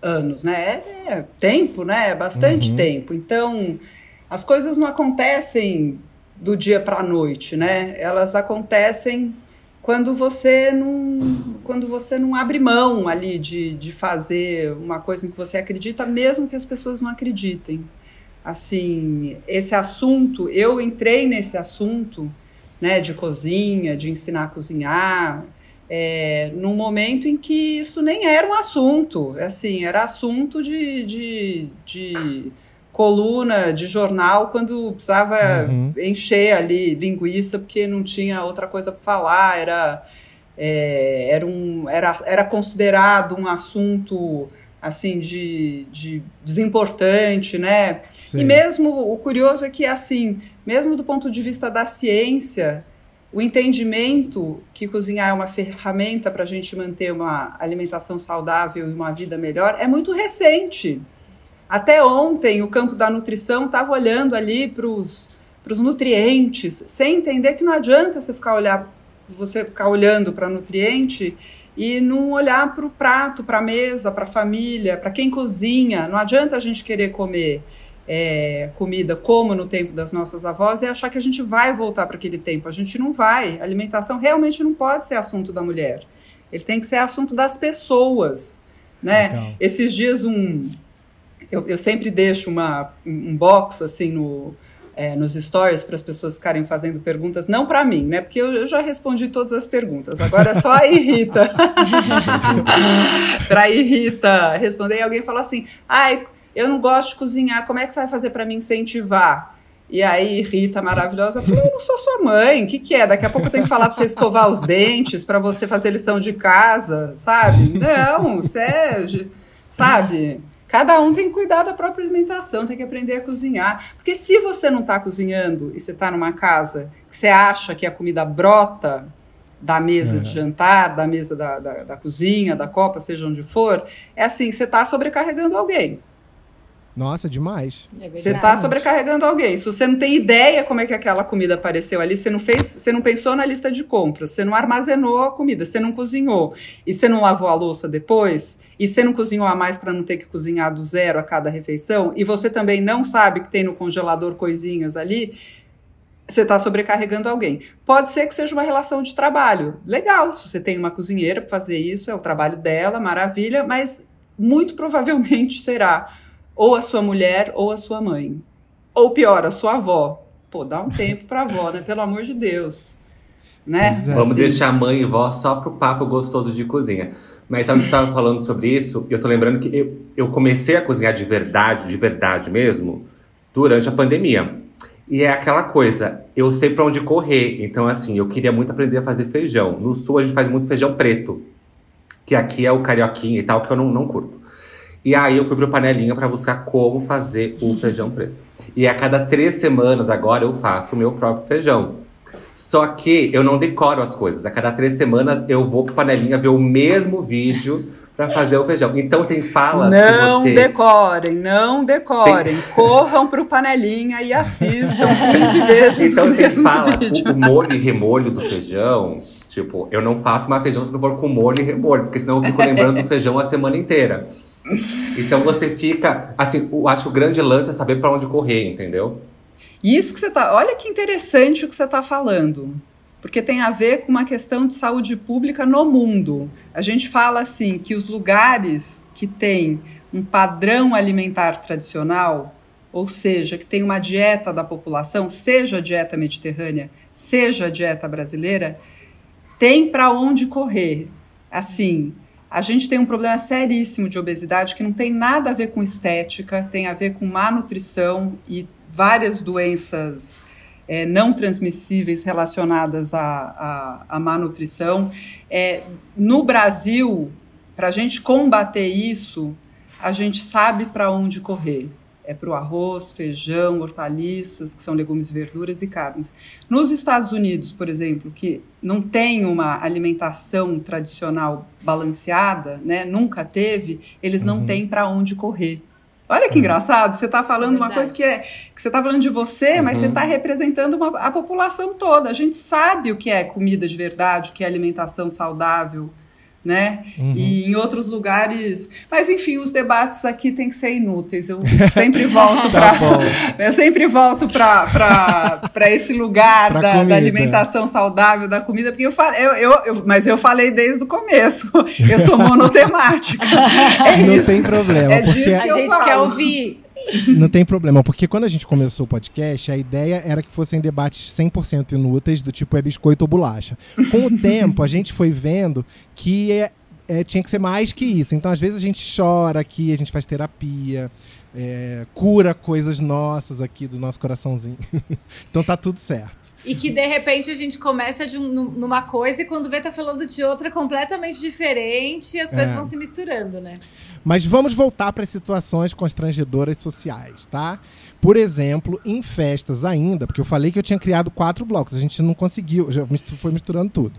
anos, né? É, é tempo, né? É bastante uhum. tempo. Então, as coisas não acontecem do dia para a noite, né? Elas acontecem quando você não, quando você não abre mão ali de, de fazer uma coisa em que você acredita, mesmo que as pessoas não acreditem. Assim, esse assunto, eu entrei nesse assunto né, de cozinha, de ensinar a cozinhar, é, num momento em que isso nem era um assunto, assim, era assunto de, de, de coluna de jornal quando precisava uhum. encher ali linguiça porque não tinha outra coisa para falar, era, é, era, um, era, era considerado um assunto assim de, de desimportante, né? Sim. E mesmo o curioso é que assim, mesmo do ponto de vista da ciência, o entendimento que cozinhar é uma ferramenta para a gente manter uma alimentação saudável e uma vida melhor é muito recente. Até ontem, o campo da nutrição estava olhando ali para os nutrientes, sem entender que não adianta você ficar, olhar, você ficar olhando para nutriente e não olhar para o prato, para a mesa, para a família, para quem cozinha. Não adianta a gente querer comer é, comida como no tempo das nossas avós e achar que a gente vai voltar para aquele tempo. A gente não vai. A alimentação realmente não pode ser assunto da mulher. Ele tem que ser assunto das pessoas. Né? Esses dias um eu, eu sempre deixo uma, um box assim no, é, nos stories para as pessoas ficarem fazendo perguntas, não para mim, né? Porque eu, eu, já respondi todas as perguntas. Agora é só a Rita. para a Rita responder. E alguém falou assim: ai, eu não gosto de cozinhar, como é que você vai fazer para me incentivar? E aí, Rita, maravilhosa, falou: Eu não sou sua mãe, o que, que é? Daqui a pouco eu tenho que falar para você escovar os dentes, para você fazer lição de casa, sabe? Não, você é. Sabe? Cada um tem que cuidar da própria alimentação, tem que aprender a cozinhar. Porque se você não está cozinhando e você está numa casa que você acha que a comida brota da mesa de jantar, da mesa da, da, da cozinha, da copa, seja onde for, é assim, você está sobrecarregando alguém. Nossa, demais. É você está sobrecarregando alguém. Se você não tem ideia como é que aquela comida apareceu ali, você não fez, você não pensou na lista de compras, você não armazenou a comida, você não cozinhou e você não lavou a louça depois, e você não cozinhou a mais para não ter que cozinhar do zero a cada refeição, e você também não sabe que tem no congelador coisinhas ali, você está sobrecarregando alguém. Pode ser que seja uma relação de trabalho. Legal, se você tem uma cozinheira para fazer isso, é o trabalho dela, maravilha, mas muito provavelmente será ou a sua mulher ou a sua mãe. Ou pior, a sua avó. Pô, dá um tempo pra avó, né? Pelo amor de Deus. Né? É. Vamos assim. deixar mãe e vó só pro papo gostoso de cozinha. Mas sabe, você estava falando sobre isso, eu tô lembrando que eu, eu comecei a cozinhar de verdade, de verdade mesmo, durante a pandemia. E é aquela coisa, eu sei para onde correr. Então, assim, eu queria muito aprender a fazer feijão. No sul, a gente faz muito feijão preto, que aqui é o carioquinha e tal, que eu não, não curto. E aí, eu fui pro Panelinha para buscar como fazer o feijão preto. E a cada três semanas agora eu faço o meu próprio feijão. Só que eu não decoro as coisas. A cada três semanas eu vou pro Panelinha ver o mesmo vídeo para fazer o feijão. Então tem falas Não você... decorem, não decorem. Tem... Corram pro panelinha e assistam 15 vezes então, mesmo fala, vídeo. O molho e remolho do feijão, tipo, eu não faço mais feijão se não for com molho e remolho, porque senão eu fico lembrando do feijão a semana inteira. Então você fica, assim, eu acho que o grande lance é saber para onde correr, entendeu? Isso que você tá, olha que interessante o que você tá falando porque tem a ver com uma questão de saúde pública no mundo. A gente fala assim que os lugares que têm um padrão alimentar tradicional, ou seja, que tem uma dieta da população, seja a dieta mediterrânea, seja a dieta brasileira, tem para onde correr. Assim, a gente tem um problema seríssimo de obesidade que não tem nada a ver com estética, tem a ver com má nutrição e várias doenças é, não transmissíveis relacionadas à, à, à má nutrição. É, no Brasil, para a gente combater isso, a gente sabe para onde correr. É para o arroz, feijão, hortaliças, que são legumes, verduras e carnes. Nos Estados Unidos, por exemplo, que não tem uma alimentação tradicional balanceada, né, nunca teve, eles não uhum. têm para onde correr. Olha que uhum. engraçado, você está falando uma coisa que é que você está falando de você, mas você está uhum. representando uma, a população toda. A gente sabe o que é comida de verdade, o que é alimentação saudável, né? Uhum. E em outros lugares. Mas enfim, os debates aqui têm que ser inúteis. Eu sempre volto tá para. eu sempre volto para esse lugar da, da, alimentação saudável, da comida, porque eu falei, eu, eu, eu, mas eu falei desde o começo. Eu sou monotemática. É Não isso. tem problema. É porque a gente quer ouvir. Não tem problema, porque quando a gente começou o podcast, a ideia era que fossem debates 100% inúteis, do tipo é biscoito ou bolacha. Com o tempo, a gente foi vendo que é, é, tinha que ser mais que isso. Então, às vezes, a gente chora aqui, a gente faz terapia, é, cura coisas nossas aqui do nosso coraçãozinho. então, tá tudo certo. E que de repente a gente começa de um, numa coisa e quando vê tá falando de outra completamente diferente e as coisas é. vão se misturando, né? Mas vamos voltar para as situações constrangedoras sociais, tá? Por exemplo, em festas ainda, porque eu falei que eu tinha criado quatro blocos, a gente não conseguiu, já foi misturando tudo.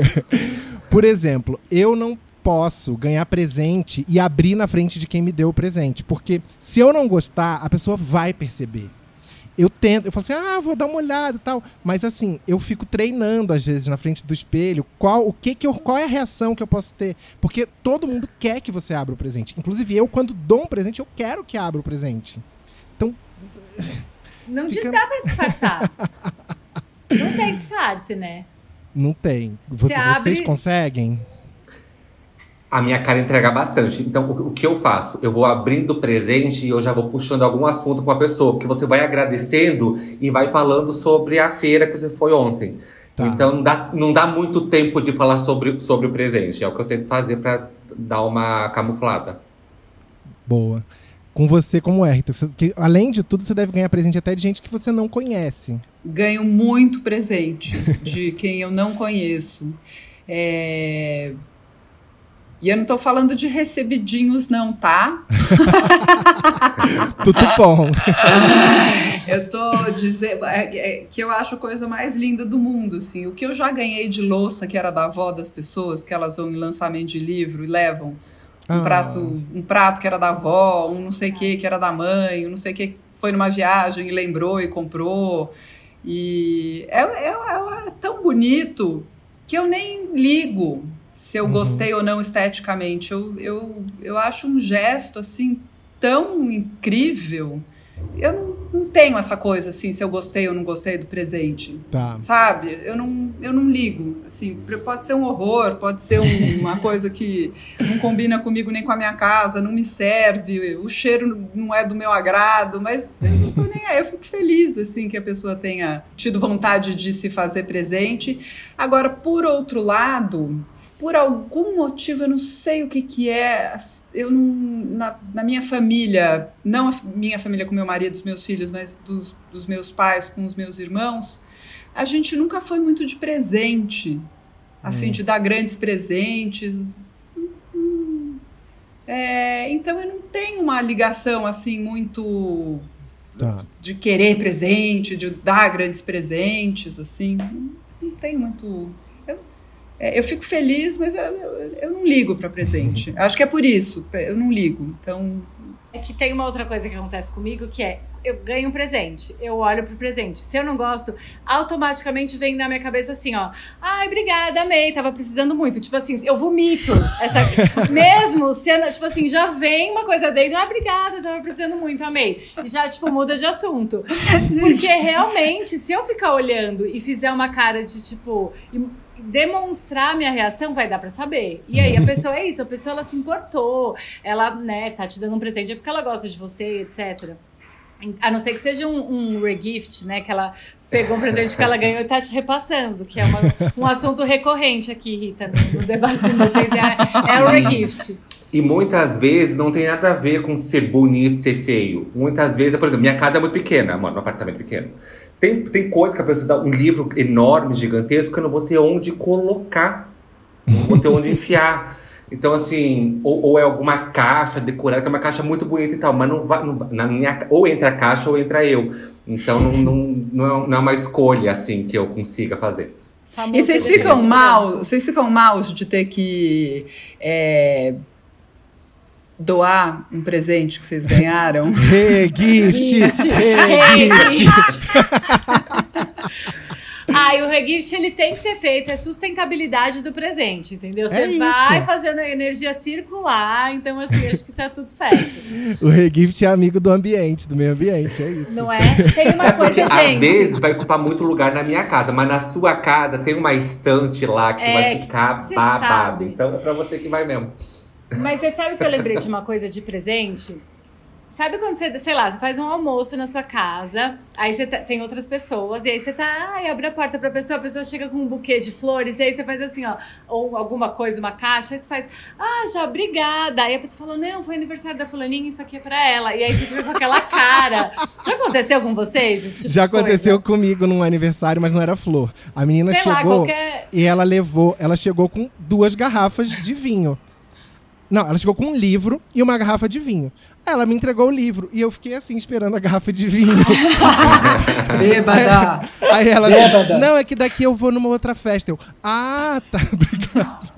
Por exemplo, eu não posso ganhar presente e abrir na frente de quem me deu o presente, porque se eu não gostar, a pessoa vai perceber eu tento, eu falo assim, ah, vou dar uma olhada e tal. Mas assim, eu fico treinando às vezes na frente do espelho qual, o que que eu, qual é a reação que eu posso ter. Porque todo mundo quer que você abra o presente. Inclusive, eu, quando dou um presente, eu quero que abra o presente. Então. Não fica... dá pra disfarçar. Não tem disfarce, né? Não tem. Você Vocês abre... conseguem? A minha cara entrega bastante. Então, o, o, que eu faço? Eu vou abrindo o presente e eu já vou puxando algum assunto com a pessoa, porque você vai agradecendo e vai falando sobre a feira que você foi ontem. Tá. Então, não dá, não dá muito tempo de falar sobre, sobre o presente. É o que eu tento fazer para dar uma camuflada. Boa. Com você, como é, Rita? Que, além de tudo, você deve ganhar presente até de gente que você não conhece. Ganho muito presente de quem eu não conheço. É, e eu não tô falando de recebidinhos, não, tá? Tudo bom. eu tô dizendo é, é, que eu acho a coisa mais linda do mundo, assim. O que eu já ganhei de louça, que era da avó das pessoas, que elas vão em lançamento de livro e levam um ah. prato, um prato que era da avó, um não sei o que que era da mãe, um não sei o que foi numa viagem e lembrou e comprou. E é, é, é tão bonito que eu nem ligo se eu uhum. gostei ou não esteticamente. Eu, eu, eu acho um gesto assim tão incrível. Eu não, não tenho essa coisa assim, se eu gostei ou não gostei do presente. Tá. Sabe? Eu não, eu não ligo. Assim, pode ser um horror, pode ser um- uma coisa que não combina comigo nem com a minha casa, não me serve, o cheiro não é do meu agrado, mas eu não tô nem aí. Eu fico feliz assim que a pessoa tenha tido vontade de se fazer presente. Agora, por outro lado, por algum motivo, eu não sei o que que é, eu não, na, na minha família, não a minha família com meu marido, os meus filhos, mas dos, dos meus pais com os meus irmãos, a gente nunca foi muito de presente, assim, de dar grandes presentes. Hum, é, então eu não tenho uma ligação assim muito Tá. de querer presente, de dar grandes presentes, assim. Não, não tem muito. Eu, é, eu fico feliz, mas eu, eu, eu não ligo para presente. Acho que é por isso. Eu não ligo. Então, É que tem uma outra coisa que acontece comigo que é eu ganho um presente, eu olho pro presente. Se eu não gosto, automaticamente vem na minha cabeça assim, ó. Ai, obrigada, amei, tava precisando muito. Tipo assim, eu vomito. Essa, mesmo sendo, tipo assim, já vem uma coisa dentro, ah, obrigada, tava precisando muito, amei. E já, tipo, muda de assunto. Porque realmente, se eu ficar olhando e fizer uma cara de tipo. e demonstrar minha reação vai dar pra saber. E aí a pessoa é isso, a pessoa ela se importou, ela, né, tá te dando um presente é porque ela gosta de você, etc. A não ser que seja um, um regift, né, que ela pegou um presente que ela ganhou e tá te repassando, que é uma- um assunto recorrente aqui, Rita, no, debate é, é o regift. E muitas vezes não tem nada a ver com ser bonito, ser feio. Muitas vezes, por exemplo, minha casa é muito pequena, mano, um apartamento pequeno. Tem, tem coisa que a pessoa dá um livro enorme, gigantesco, que eu não vou ter onde colocar. Não vou ter onde enfiar. Então, assim, ou, ou é alguma caixa decorada, que é uma caixa muito bonita e tal, mas não vai. não na minha, ou entra a caixa ou entra eu. Então não, não, não, é, não é uma escolha, assim, que eu consiga fazer. Famoso e vocês ficam mal, vocês ficam maus de ter que é, doar um presente que vocês ganharam? Regift! Regift. Regift! Ah, e o regift ele tem que ser feito, é sustentabilidade do presente, entendeu? Você É vai fazendo a energia circular, então assim, acho que tá tudo certo. O regift é amigo do ambiente, do meio ambiente, é isso. Não é? Tem uma Porque coisa, às gente. vezes vai ocupar muito lugar na minha casa, mas na sua casa tem uma estante lá que É, vai ficar babado. sabe. Então é pra você que vai mesmo. Mas você sabe que eu lembrei de uma coisa de presente? Sabe quando você, sei lá, você faz um almoço na sua casa, aí você tá- tem outras pessoas, e aí você tá, ai, abre a porta pra pessoa, a pessoa chega com um buquê de flores, e aí você faz assim, ó, ou alguma coisa, uma caixa, aí você faz, ah, já, obrigada. Aí a pessoa falou, não, foi aniversário da fulaninha, isso aqui é pra ela. E aí você fica com aquela cara. Já aconteceu com vocês? tipo Já aconteceu comigo num aniversário, mas não era flor. A menina Sei lá, chegou qualquer. e ela levou, ela chegou com duas garrafas de vinho. Não, ela chegou com um livro e uma garrafa de vinho. Ela me entregou o livro e eu fiquei assim esperando a garrafa de vinho. Bêbada! Aí ela, Bêbada. não, é que daqui eu vou numa outra festa. Eu, ah, tá, obrigado.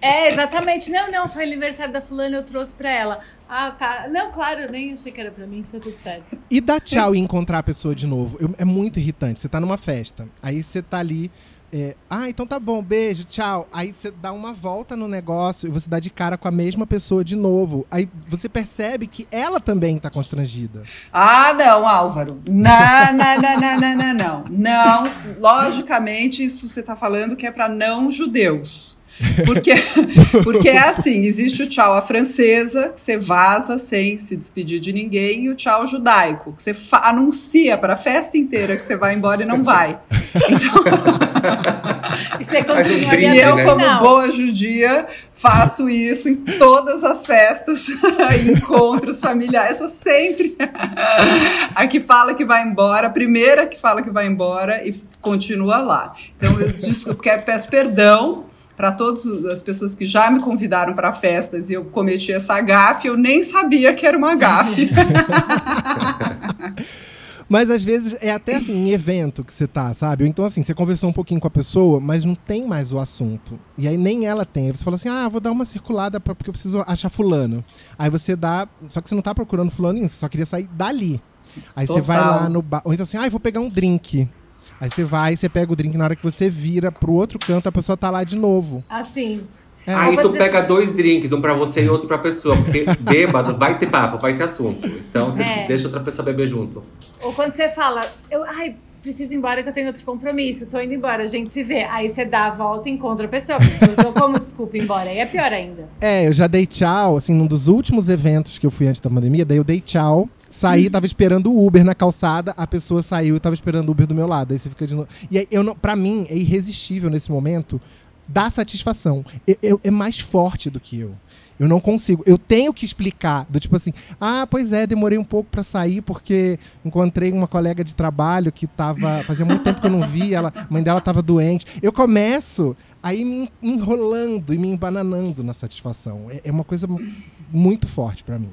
É, exatamente. Não, não, foi aniversário da fulana, eu trouxe pra ela. Ah, tá. Não, claro, eu nem achei que era pra mim, tá tudo certo. E dar tchau e encontrar a pessoa de novo. Eu- é muito irritante. Você tá numa festa, aí você tá ali. É, ah, então tá bom, beijo, tchau. Aí você dá uma volta no negócio e você dá de cara com a mesma pessoa de novo. Aí você percebe que ela também tá constrangida. Ah, não, Álvaro. Não, não, não, não, não, não, não. Logicamente, isso você está falando que é para não judeus. Porque, porque é assim, existe o tchau à francesa, que você vaza sem se despedir de ninguém, e o tchau judaico, que você anuncia para a festa inteira que você vai embora e não vai. Então, E você Faz um continua brinde, e eu, né? como boa judia, faço isso em todas as festas, encontros familiares. Eu sou sempre a que fala que vai embora, a primeira que fala que vai embora e continua lá. Então, eu desculpo, quero- peço perdão para todas as pessoas que já me convidaram para festas e eu cometi essa gafe, eu nem sabia que era uma gafe. Mas às vezes é até assim, em evento que você tá, sabe? Então assim, você conversou um pouquinho com a pessoa, mas não tem mais o assunto. E aí nem ela tem. Aí você fala assim: ah, vou dar uma circulada pra, porque eu preciso achar fulano. Aí você dá. Só que você não tá procurando fulano, você só queria sair dali. Aí você vai Total. lá no bar. Ou então assim, ah, eu vou pegar um drink. Aí você vai, você pega o drink, na hora que você vira pro outro canto, a pessoa tá lá de novo. Assim. É. Aí Pode tu pega dois drinks, um pra você e outro pra pessoa. Porque bêbado vai ter papo, vai ter assunto. Então você É. deixa outra pessoa beber junto. Ou quando você fala, eu, ai, preciso ir embora que eu tenho outro compromisso, tô indo embora, a gente se vê. Aí você dá a volta e encontra a pessoa. porque Você usou como desculpa ir embora. Aí é pior ainda. É, eu já dei tchau, assim, num dos últimos eventos que eu fui antes da pandemia, daí eu dei tchau, saí, tava esperando o Uber na calçada, a pessoa saiu e tava esperando o Uber do meu lado. Aí você fica de novo. E aí, eu não, pra mim, é irresistível nesse momento dar satisfação. Eu- eu- é mais forte do que eu. Eu não consigo. Eu tenho que explicar. Do tipo assim, ah, pois é, demorei um pouco pra sair porque encontrei uma colega de trabalho que tava. Fazia muito tempo que eu não vi, ela, a mãe dela tava doente. Eu começo aí me enrolando e me embananando na satisfação. É, é uma coisa mu- muito forte pra mim.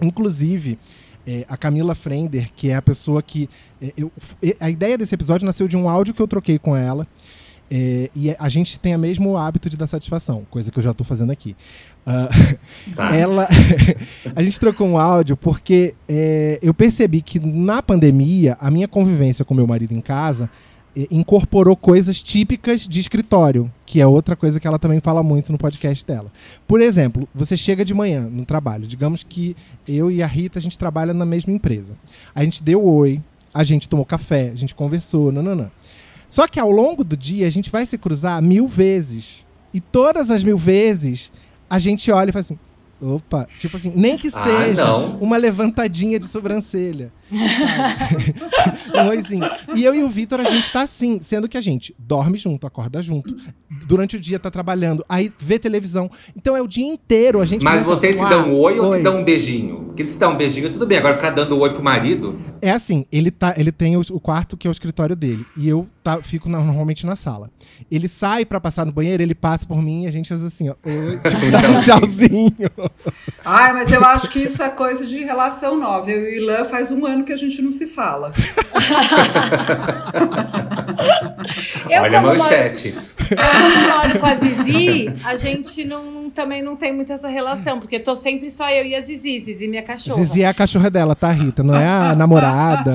Inclusive, é, a Camila Frender, que é a pessoa que. é, eu, a ideia desse episódio nasceu de um áudio que eu troquei com ela. É, e a gente tem o mesmo hábito de dar satisfação, coisa que eu já tô fazendo aqui. Ah, Tá? ela a gente trocou um áudio porque é, eu percebi que na pandemia a minha convivência com meu marido em casa é, incorporou coisas típicas de escritório que é outra coisa que ela também fala muito no podcast dela por exemplo você chega de manhã no trabalho digamos que eu e a Rita a gente trabalha na mesma empresa a gente deu oi a gente tomou café a gente conversou nananã. Só que ao longo do dia a gente vai se cruzar mil vezes e todas as mil vezes a gente olha e faz assim. Opa, tipo assim, nem que Ah, seja não. uma levantadinha de sobrancelha. um oizinho. E eu e o Vitor, a gente tá assim, sendo que a gente dorme junto, acorda junto. Durante o dia tá trabalhando, aí vê televisão. Então é o dia inteiro a gente Mas vocês se "Uau, dão oi ou se dão um beijinho? Porque se dão um beijinho, tudo bem. Agora ficar dando oi pro marido. É assim, ele, tá, ele tem o, o quarto que é o escritório dele. E eu tá, fico na- normalmente na sala. Ele sai pra passar no banheiro, ele passa por mim e a gente faz assim, ó. Oi, tipo, dá um tchauzinho. Ai, mas eu acho que isso é coisa de relação nova. Eu e o Ilan faz um ano que a gente não se fala. Eu, Olha a como moro, manchete. eu, como moro com a Zizi, a gente não, também não tem muito essa relação, porque tô sempre só eu e a Zizi, Zizi minha cachorra. Zizi é a cachorra dela, tá, Rita? Não é a namorada,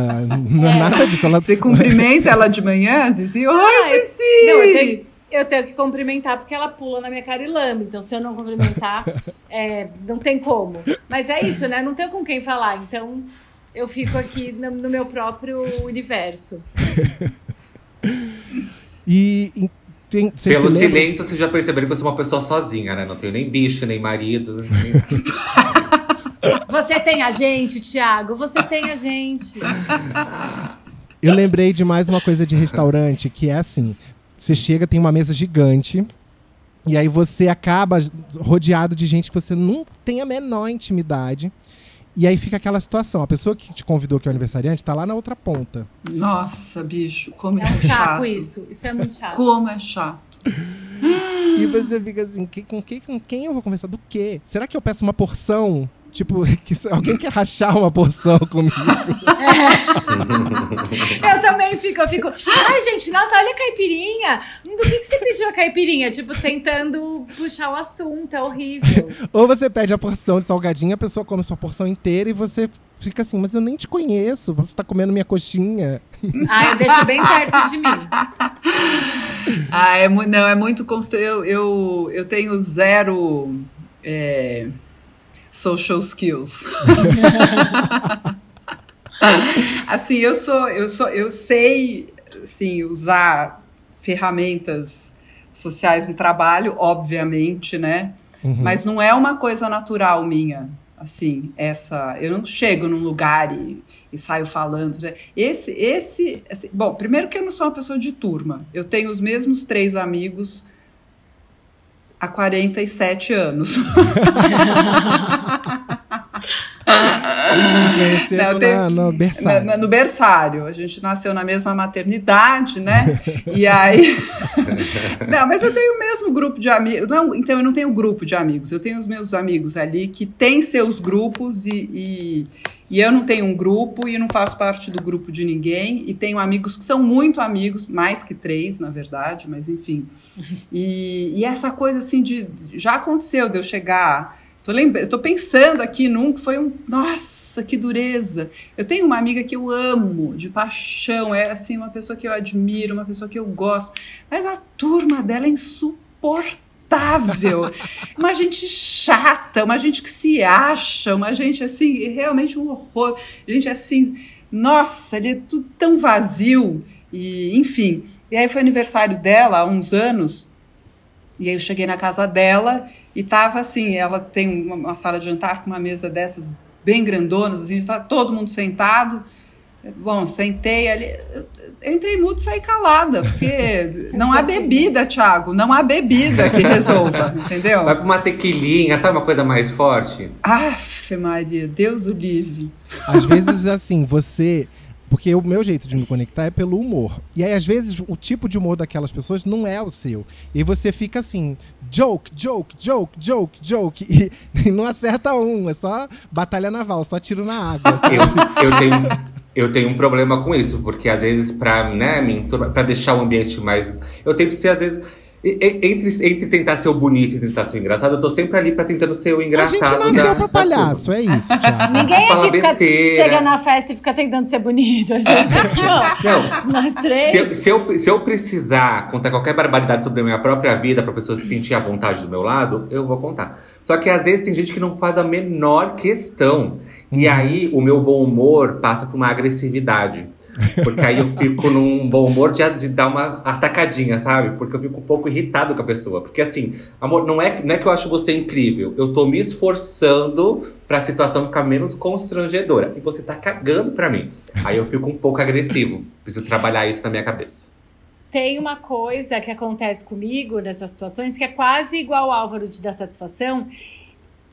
não é, É. nada disso. Ela... Você cumprimenta ela de manhã, Zizi? Oi, Ah, eu- Zizi! Não, eu tenho, eu tenho que cumprimentar porque ela pula na minha cara e lambe. Então, se eu não cumprimentar, é, não tem como. Mas é isso, né? Não tenho com quem falar. Então, eu fico aqui no, no meu próprio universo. E, e tem, Pelo se silêncio, vocês já perceberam que eu sou uma pessoa sozinha, né? Não tenho nem bicho, nem marido. nem- Você tem a gente, Thiago. Você tem a gente. Eu lembrei de mais uma coisa de restaurante, que é assim: você chega, tem uma mesa gigante, e aí você acaba rodeado de gente que você não tem a menor intimidade. E aí fica aquela situação: a pessoa que te convidou, que é o aniversariante, tá lá na outra ponta. Nossa, bicho, como É isso é saco chato. isso. Isso é muito chato. Como é chato. E você fica assim: que, com, que, com quem eu vou conversar? Do quê? Será que eu peço uma porção? Tipo, que alguém quer rachar uma porção comigo? Eu também fico, eu fico. Ai, gente, nossa, olha a caipirinha. Do que, que você pediu a caipirinha? Tipo, tentando puxar o assunto. É horrível. Ou você pede a porção de salgadinho, a pessoa come sua porção inteira e você fica assim, mas eu nem te conheço, você tá comendo minha coxinha. Ai, eu deixo bem perto de mim. Ah, é, não, é muito eu, eu, eu tenho zero é, social skills. assim, eu sou, eu sou, eu sei assim, usar ferramentas sociais no trabalho, obviamente, né? Uhum. Mas não é uma coisa natural minha. Assim, essa. Eu não chego num lugar e, e saio falando. né? Esse, esse. assim, bom, primeiro que eu não sou uma pessoa de turma. Eu tenho os mesmos três amigos há 47 anos. Não, na- tem- no Na- berçário. na- no berçário. A gente nasceu na mesma maternidade, né? E aí. não, mas eu tenho o mesmo grupo de amigos. Não, então eu não tenho grupo de amigos. Eu tenho os meus amigos ali que têm seus grupos e, e, e eu não tenho um grupo e não faço parte do grupo de ninguém. E tenho amigos que são muito amigos, mais que três, na verdade, mas enfim. E, e essa coisa assim de. Já aconteceu de eu chegar. Tô, lembra... tô pensando aqui num que foi um. Nossa, que dureza! Eu tenho uma amiga que eu amo de paixão, é assim, uma pessoa que eu admiro, uma pessoa que eu gosto, mas a turma dela é insuportável. Insuportável, uma gente chata, uma gente que se acha, uma gente assim, realmente um horror. Gente assim, nossa, ele é tudo tão vazio. E, enfim. E aí foi aniversário dela há uns anos. E aí eu cheguei na casa dela e tava assim, ela tem uma sala de jantar com uma mesa dessas bem grandonas, assim, tá todo mundo sentado. Bom, sentei ali, entrei mudo e saí calada, porque não há bebida, Thiago, não há bebida que resolva, entendeu? Vai pra uma tequilinha, sabe uma coisa mais forte? Aff, Maria, Deus o livre. Às vezes, assim, você porque o meu jeito de me conectar é pelo humor. E aí, às vezes, o tipo de humor daquelas pessoas não é o seu. E você fica assim, joke, joke, joke, joke, joke. E, e não acerta um, é só batalha naval, só tiro na água. Eu, eu, tenho, eu tenho um problema com isso, porque às vezes, pra, né, pra deixar o ambiente mais. Eu tento ser, às vezes entre, entre tentar ser o bonito e tentar ser o engraçado, eu tô sempre ali pra tentando ser o engraçado. A gente nasceu pra palhaço, é isso, Thiago. Ninguém aqui fica, chega na festa e fica tentando ser bonito. A gente aqui, ó. Não. Nós três. Se eu, se, eu, se eu precisar contar qualquer barbaridade sobre a minha própria vida pra pessoa se sentir à vontade do meu lado, eu vou contar. Só que às vezes tem gente que não faz a menor questão. E uhum. aí o meu bom humor passa por uma agressividade. Porque aí eu fico num bom humor de, de, dar uma atacadinha, sabe? Porque eu fico um pouco irritado com a pessoa. Porque assim, amor, não é, não é que eu acho você incrível. Eu tô me esforçando pra situação ficar menos constrangedora. E você tá cagando pra mim. Aí eu fico um pouco agressivo. Preciso trabalhar isso na minha cabeça. Tem uma coisa que acontece comigo nessas situações que é quase igual ao Álvaro de dar satisfação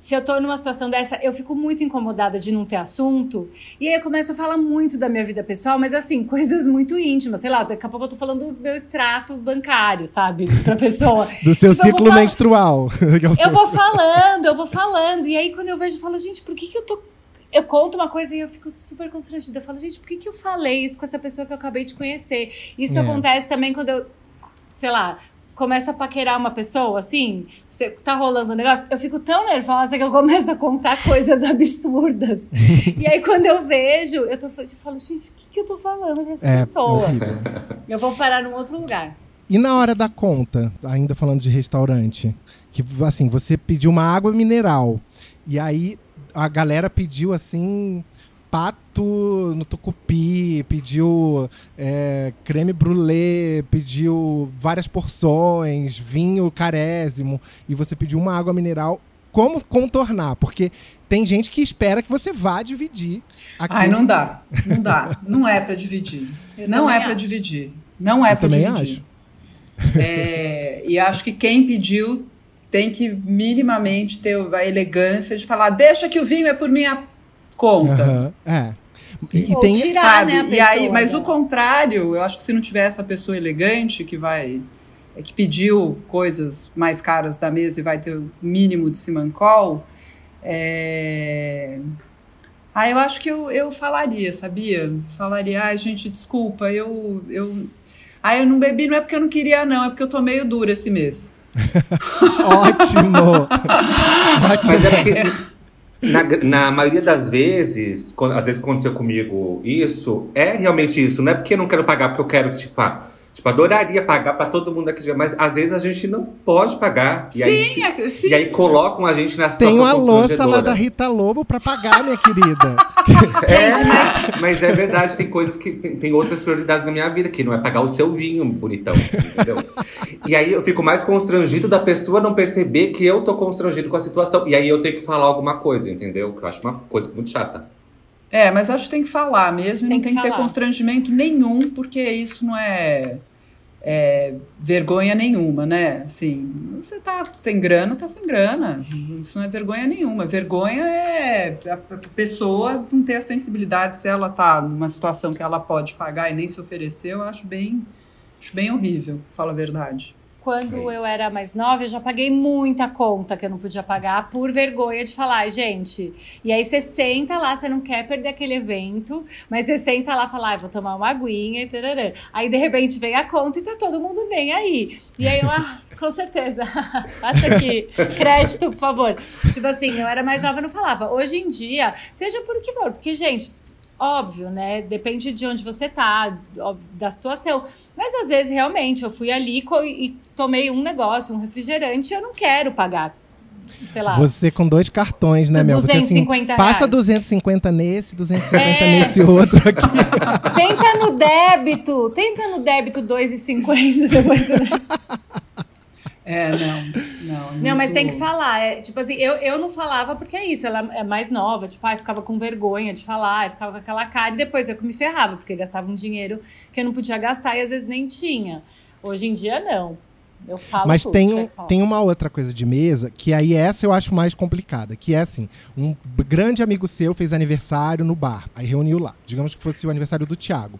se eu tô numa situação dessa, eu fico muito incomodada de não ter assunto. E aí eu começo a falar muito da minha vida pessoal, mas assim, coisas muito íntimas. Sei lá, daqui a pouco eu tô falando do meu extrato bancário, sabe? Pra pessoa. do seu tipo, ciclo menstrual. eu vou falando, eu vou falando. E aí quando eu vejo, eu falo, gente, por que, que eu tô eu conto uma coisa e eu fico super constrangida. Eu falo, gente, por que, que eu falei isso com essa pessoa que eu acabei de conhecer? Isso é. acontece também quando eu, sei lá, começo a paquerar uma pessoa, assim, você tá rolando um negócio, eu fico tão nervosa que eu começo a contar coisas absurdas. e aí, quando eu vejo, eu, tô, eu falo, gente, o que, que eu tô falando pra essa é, pessoa? Eu vou parar num outro lugar. E na hora da conta, ainda falando de restaurante, que assim, você pediu uma água mineral, e aí a galera pediu assim pato no tucupi, pediu é, creme brulee, pediu várias porções, vinho carésimo, e você pediu uma água mineral. Como contornar? Porque tem gente que espera que você vá dividir. Aquilo. Ai, não dá. Não dá. Não é para dividir. Eu não é para dividir. Não é para dividir. Acho. É, e acho que quem pediu tem que minimamente ter a elegância de falar: deixa que o vinho é por minha conta. Uhum. É. E, tem, tirar, sabe? Né, e aí, mas né? o contrário, eu acho que se não tiver essa pessoa elegante que vai é, que pediu coisas mais caras da mesa e vai ter o mínimo de simancol, é... Ah, eu acho que eu, eu falaria, sabia? Falaria, ai, ah, gente, desculpa, eu, eu. Ah, eu não bebi, não é porque eu não queria, não, é porque eu tô meio dura esse mês. Ótimo! Ótimo. Na, na, maioria das vezes, quando, às vezes aconteceu comigo isso, é realmente isso. Não é porque eu não quero pagar, porque eu quero, tipo, ah, Tipo, adoraria pagar para todo mundo aqui, mas às vezes a gente não pode pagar. E sim, aí, é, sim. E aí colocam a gente na situação Tem uma louça lá da Rita Lobo para pagar, minha querida. é, gente, mas... mas é verdade, tem coisas que tem, tem, outras prioridades na minha vida, que não é pagar o seu vinho, bonitão, entendeu? e aí eu fico mais constrangido da pessoa não perceber que eu tô constrangido com a situação. E aí eu tenho que falar alguma coisa, entendeu? Que eu acho uma coisa muito chata. É, mas acho que tem que falar mesmo, tem e não tem que, que ter constrangimento nenhum, porque isso não é é, vergonha nenhuma, né? Assim, você tá sem grana, tá sem grana. Isso não é vergonha nenhuma. Vergonha é a pessoa não ter a sensibilidade se ela tá numa situação que ela pode pagar e nem se oferecer, eu acho bem, acho bem horrível, fala a verdade. Quando é eu era mais nova, eu já paguei muita conta que eu não podia pagar por vergonha de falar, gente. E aí você senta lá, você não quer perder aquele evento, mas você senta lá e fala, ah, vou tomar uma aguinha e tarará. Aí de repente vem a conta e tá todo mundo bem aí. E aí eu, ah, com certeza. Passa aqui. Crédito, por favor. Tipo assim, eu era mais nova, não falava. Hoje em dia, seja por que for, porque, gente, óbvio, né? Depende de onde você tá, da situação. Mas às vezes, realmente, eu fui ali e tomei um negócio, um refrigerante, e eu não quero pagar sei lá. Você com dois cartões, né, Mel? Você assim, passa 250 nesse, 250 é. nesse outro aqui. Tenta no débito, tenta no débito 2,50 depois. É, não, não. Não, mas tem que falar. É, tipo assim, eu, eu não falava porque é isso, ela é mais nova, tipo, ai, ficava com vergonha de falar, ficava com aquela cara, e depois eu que me ferrava, porque gastava um dinheiro que eu não podia gastar e às vezes nem tinha. Hoje em dia, não. Eu falo Mas tudo, tem, um, tem uma outra coisa de mesa, que aí essa eu acho mais complicada, que é assim, um grande amigo seu fez aniversário no bar, aí reuniu lá. Digamos que fosse o aniversário do Thiago.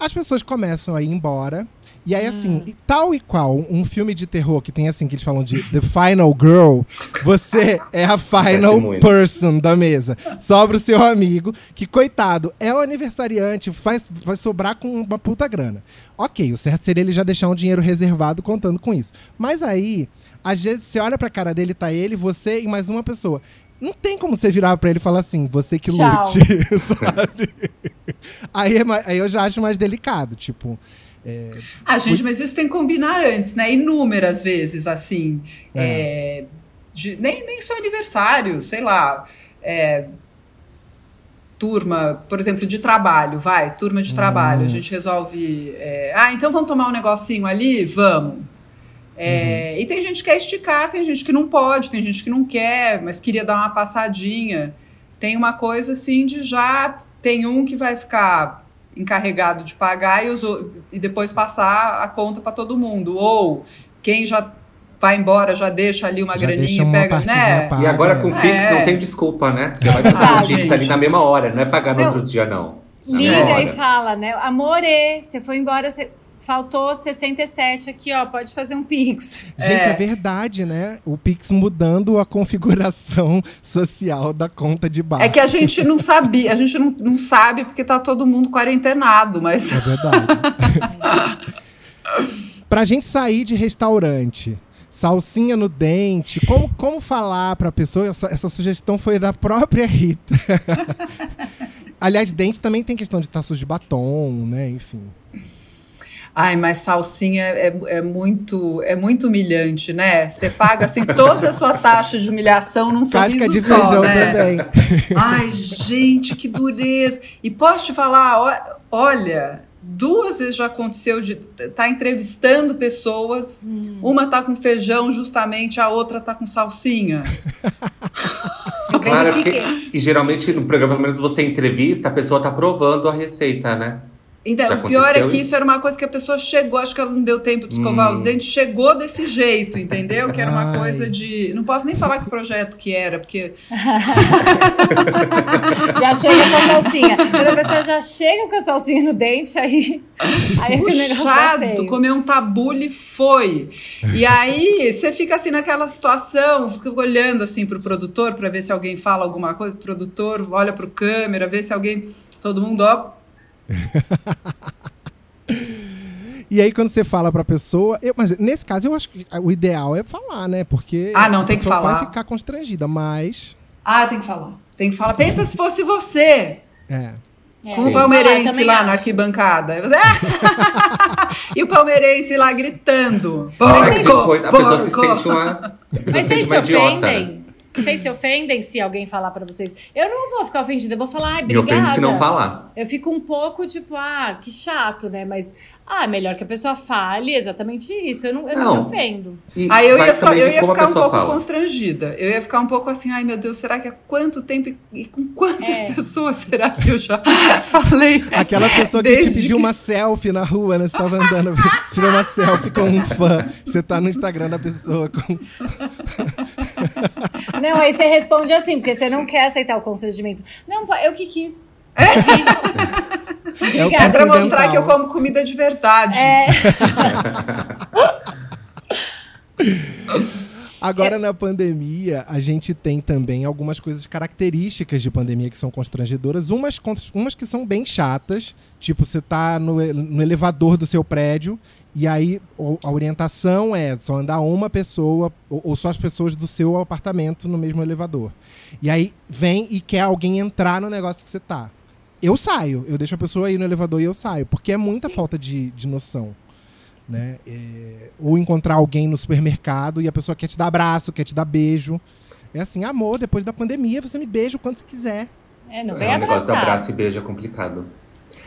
As pessoas começam a ir embora, e aí, assim, hum. tal e qual um filme de terror que tem assim, que eles falam de The Final Girl, você é a final person da mesa. Sobra o seu amigo, que, coitado, é o aniversariante, faz, vai sobrar com uma puta grana. Ok, o certo seria ele já deixar um dinheiro reservado contando com isso. Mas aí, às vezes, você olha pra cara dele, tá ele, você e mais uma pessoa. Não tem como você virar para ele e falar assim, você que Tchau. lute, sabe? aí, é, aí eu já acho mais delicado, tipo. É, ah, gente, mas isso tem que combinar antes, né? Inúmeras vezes, assim. É. É, de, nem, nem só aniversário, sei lá. É, turma, por exemplo, de trabalho, vai, turma de trabalho, hum. a gente resolve. É, ah, então vamos tomar um negocinho ali? Vamos. É, uhum. E tem gente que quer esticar, tem gente que não pode, tem gente que não quer, mas queria dar uma passadinha. Tem uma coisa assim de já. Tem um que vai ficar encarregado de pagar e, os, e depois passar a conta para todo mundo. Ou quem já vai embora, já deixa ali uma já graninha e pega, né? Paga. E agora com o Pix é. não tem desculpa, né? Já vai fazer o Pix ali na mesma hora, não é pagar no não. outro dia, não. Liga e fala, né? Amore, você foi embora, você Faltou 67 aqui, ó. Pode fazer um Pix. Gente, é. é. verdade, né? O Pix mudando a configuração social da conta de bar. É que a gente não sabia, a gente não, não sabe porque tá todo mundo quarentenado, mas. É verdade. pra gente sair de restaurante, salsinha no dente, como, como falar pra pessoa? Essa, essa sugestão foi da própria Rita. Aliás, dente também tem questão de estar sujo de batom, né? Enfim. Ai, mas salsinha é, é, muito é muito humilhante, né? Você paga assim toda a sua taxa de humilhação num sorriso Casca de só, feijão né? também. Ai, gente, que dureza. E posso te falar, olha, duas vezes já aconteceu de tá entrevistando pessoas, hum. uma tá com feijão justamente, a outra tá com salsinha. claro, porque, e geralmente no programa, pelo menos você entrevista, a pessoa tá provando a receita, né? Então, o pior é que isso era uma coisa que a pessoa chegou, acho que ela não deu tempo de escovar hum. os dentes, chegou desse jeito, entendeu? Que era uma Ai. coisa de. Não posso nem falar que projeto que era, porque. já chega com a salsinha. Quando a pessoa já chega com a salsinha no dente, aí. aí Puxado, comer um tabule foi. E aí você fica assim naquela situação, fica olhando assim pro produtor para ver se alguém fala alguma coisa. O produtor olha pro câmera, vê se alguém. Todo mundo, ó, E aí, quando você fala pra pessoa. Eu, mas nesse caso, eu acho que o ideal é falar, né? Porque. Ah, não, tem que falar. vai ficar constrangida, mas. Ah, tem que falar. Tem que falar. Pensa se fosse você. É. É, com o palmeirense lá acho. na arquibancada. e o palmeirense lá gritando. Porco, a pessoa se sente uma. Mas vocês se ofendem? Vocês se ofendem se alguém falar para vocês. Eu não vou ficar ofendida, eu vou falar, ai, obrigada. Me ofende se não falar. Eu fico um pouco tipo, ah, que chato, né? Mas ah, melhor que a pessoa fale exatamente isso. Eu não, eu não, não me ofendo. E aí eu ia, só, eu ia ficar um pouco fala. constrangida. Eu ia ficar um pouco assim, ai meu Deus, será que há quanto tempo e com quantas é. pessoas será que eu já falei? Aquela pessoa que te pediu que... uma selfie na rua, né? Você tava andando, tirou uma selfie com um fã. Você tá no Instagram da pessoa com. Não, aí você responde assim, porque você não quer aceitar o constrangimento. Não, eu que quis. É, é pra mostrar que eu como comida de verdade. É. Agora, na pandemia, a gente tem também algumas coisas características de pandemia que são constrangedoras. Umas, umas que são bem chatas, tipo, você tá no, no elevador do seu prédio e aí a orientação é só andar uma pessoa ou, ou só as pessoas do seu apartamento no mesmo elevador. E aí vem e quer alguém entrar no negócio que você tá eu saio. Eu deixo a pessoa ir no elevador e eu saio. Porque é muita falta de, de noção. Né? É, ou encontrar alguém no supermercado e a pessoa quer te dar abraço, quer te dar beijo. É assim, amor, depois da pandemia você me beija o quanto você quiser. É, não vem É, o negócio do abraçar. abraço e beijo é complicado.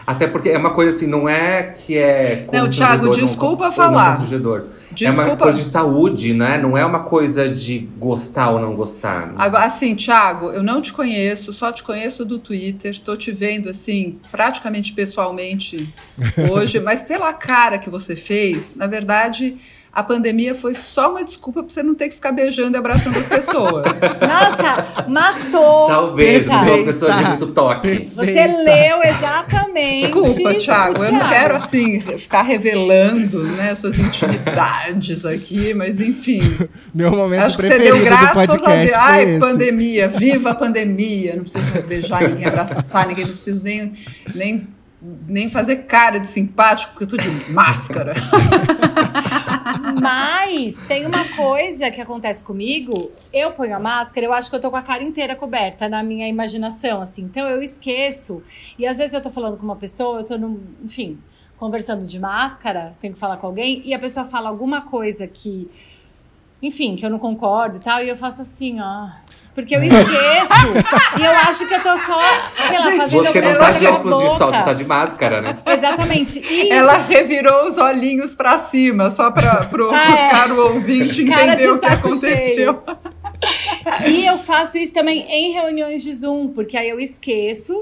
Até porque é uma coisa assim, não é que é. Não, Thiago, desculpa não falar. constrangedor. É Desculpa. uma coisa de saúde, né? Não é uma coisa de gostar ou não gostar. Agora, assim, Thiago, eu não te conheço, só te conheço do Twitter, tô te vendo, assim, praticamente pessoalmente hoje, mas pela cara que você fez, na verdade, a pandemia foi só uma desculpa pra você não ter que ficar beijando e abraçando as pessoas. Nossa, matou. Talvez, uma pessoa de muito toque. Você Eita. leu exatamente. Desculpa, Thiago, eu não Thiago. quero, assim, ficar revelando, né, suas intimidades aqui, mas enfim. Meu momento Acho que você deu graças a Deus. Ai, esse. pandemia, viva a pandemia. Não preciso mais beijar ninguém, abraçar ninguém, não preciso nem, nem, nem fazer cara de simpático, porque eu tô de máscara. Mas tem uma coisa que acontece comigo. Eu ponho a máscara, eu acho que eu tô com a cara inteira coberta na minha imaginação, assim. Então eu esqueço. E às vezes eu tô falando com uma pessoa, eu tô num, enfim, conversando de máscara, tenho que falar com alguém, e a pessoa fala alguma coisa que, enfim, que eu não concordo e tal, e eu faço assim, ó. Porque eu esqueço. e eu acho que eu tô só, sei lá, fazendo Você não tá de óculos de sol, tu tá de máscara, né? Exatamente. Isso Ela revirou os olhinhos pra cima, só para pro, Ah, é. caro ouvinte Cara de entender o que aconteceu. E eu faço isso também em reuniões de Zoom, porque aí eu esqueço.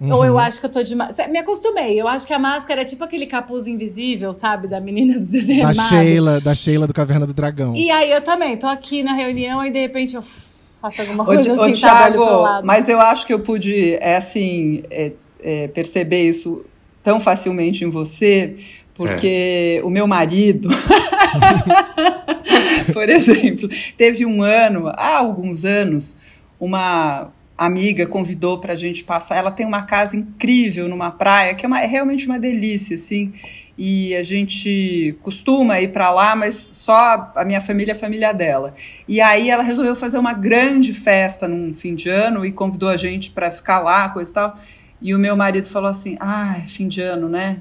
Ou Uhum. eu acho que eu tô de máscara. Me acostumei. Eu acho que a máscara é tipo aquele capuz invisível, sabe? Da menina dos desenhos Da. Sheila, da Sheila do Caverna do Dragão. E aí eu também, tô aqui na reunião e de repente eu faço alguma Ô, coisa Ô, assim, pro Thiago, lado. mas eu acho que eu pude, é assim, é, é, perceber isso tão facilmente em você, porque o meu marido, por exemplo, teve um ano, há alguns anos, uma amiga convidou para a gente passar. Ela tem uma casa incrível numa praia, que é, uma- é realmente uma delícia, assim. E a gente costuma ir para lá, mas só a minha família é a família dela. E aí ela resolveu fazer uma grande festa num fim de ano e convidou a gente para ficar lá, coisa e tal. E o meu marido falou assim: ah, é fim de ano, né?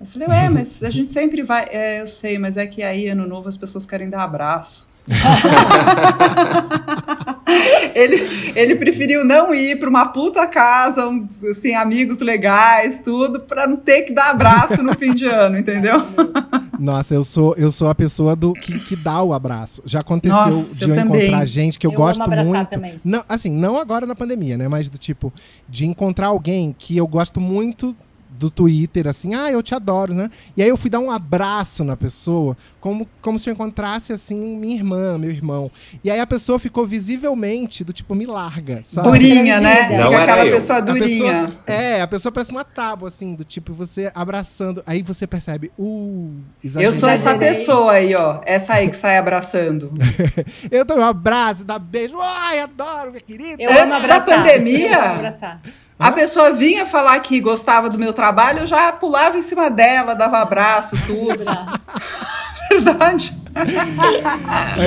Eu falei, ué, mas a gente sempre vai. É, eu sei, mas é que aí, ano novo, as pessoas querem dar abraço. ele, ele preferiu não ir para uma puta casa, um, assim, amigos legais, tudo, para não ter que dar abraço no fim de ano, entendeu? Nossa, eu sou, eu sou a pessoa do que, que dá o abraço. Já aconteceu Nossa, de eu eu, encontrar gente que eu, Eu gosto abraçar muito. também. Não, assim, não agora na pandemia, né? Mas do tipo, de encontrar alguém que eu gosto muito do Twitter, assim, ah, eu te adoro, né? E aí eu fui dar um abraço na pessoa, como, como se eu encontrasse, assim, minha irmã, meu irmão. E aí a pessoa ficou visivelmente do tipo, me larga, sabe? Durinha, né? Não Fica aquela eu. pessoa A durinha. pessoa, é, a pessoa parece uma tábua, assim, do tipo, você abraçando. Aí você percebe, uh, Eu exagerei. sou essa pessoa aí, ó. Essa aí que sai abraçando. Eu dou um abraço, dá beijo. Ai, adoro, minha querida. Eu Antes amo da abraçar. pandemia? Eu amo abraçar. A pessoa vinha falar que gostava do meu trabalho, eu já pulava em cima dela, dava abraço, tudo. Verdade.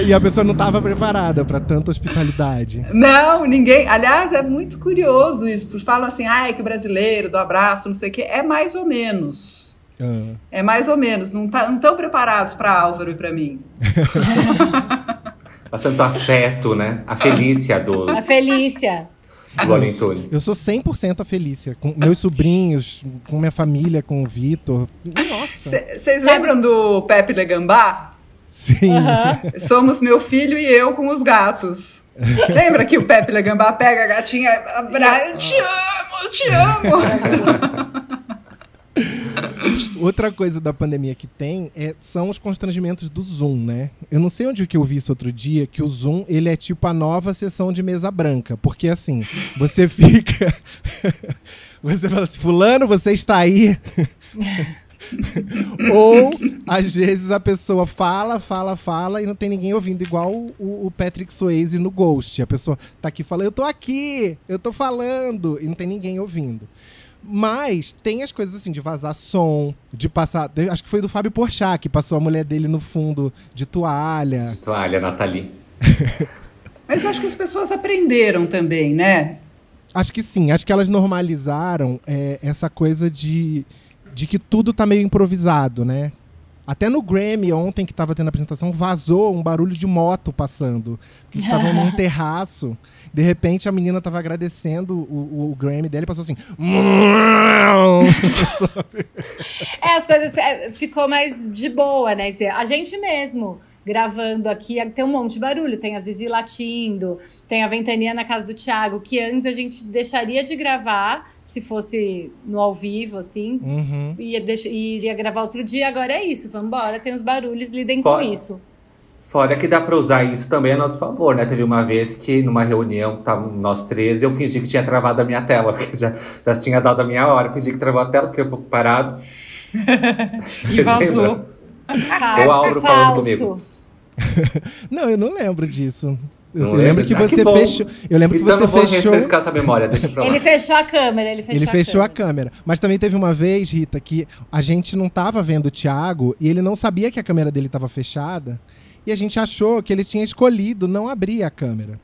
E a pessoa não estava preparada para tanta hospitalidade. Não, ninguém. Aliás, é muito curioso isso. Porque falam assim, ai, que brasileiro, do abraço, não sei o quê. É mais ou menos. Ah. É mais ou menos. Não tá- estão preparados para Álvaro e para mim. Há tanto afeto, né? A felícia dos, A Felícia. Valentores. Eu sou 100% a Felícia. Com meus sobrinhos, com minha família, com o Vitor. Nossa. Vocês lembram do Pepe Legambá? Sim. Somos meu filho e eu com os gatos. Lembra que o Pepe Legambá pega a gatinha e abraça, eu te amo, eu te amo. Outra coisa da pandemia que tem é, são os constrangimentos do Zoom, né? Eu não sei onde que eu vi isso outro dia, que o Zoom, ele é tipo a nova sessão de mesa branca. Porque assim, você fica... você fala assim, fulano, você está aí... Ou, às vezes, a pessoa fala, fala, fala e não tem ninguém ouvindo, igual o, o Patrick Swayze no Ghost. A pessoa tá aqui falando, eu tô aqui, eu tô falando, e não tem ninguém ouvindo. Mas tem as coisas assim, de vazar som, de passar. Acho que foi do Fábio Porchat, que passou a mulher dele no fundo de toalha. De toalha, Nathalie. Mas acho que as pessoas aprenderam também, né? Acho que sim, acho que elas normalizaram é, essa coisa de, de que tudo tá meio improvisado, né? Até no Grammy, ontem que tava tendo a apresentação, vazou um barulho de moto passando. Eles estavam num terraço. De repente, a menina tava agradecendo o, o Grammy dela e passou assim. é, as coisas é, ficou mais de boa, né? A gente mesmo gravando aqui, tem um monte de barulho. Tem a Zizi latindo, tem a ventania na casa do Thiago, que antes a gente deixaria de gravar se fosse no ao vivo, assim. Uhum. Ia, deixa, iria gravar outro dia, agora é isso. Vambora, tem os barulhos, lidem Fora. com isso. Fora que dá pra usar isso também a nosso favor, né? Teve uma vez que numa reunião, tava nós três, eu fingi que tinha travado a minha tela, porque já, já tinha dado a minha hora. Fingi que travou a tela, fiquei um pouco parado. e vazou. o Auro falando comigo. não, eu não lembro disso. Eu lembro que você que fechou. Eu lembro então que você fechou. refrescar essa memória, deixa pra lá. Ele fechou a câmera, ele fechou, ele a, fechou câmera. a câmera. Mas também teve uma vez, Rita, que a gente não tava vendo o Thiago e ele não sabia que a câmera dele tava fechada. E a gente achou que ele tinha escolhido não abrir a câmera.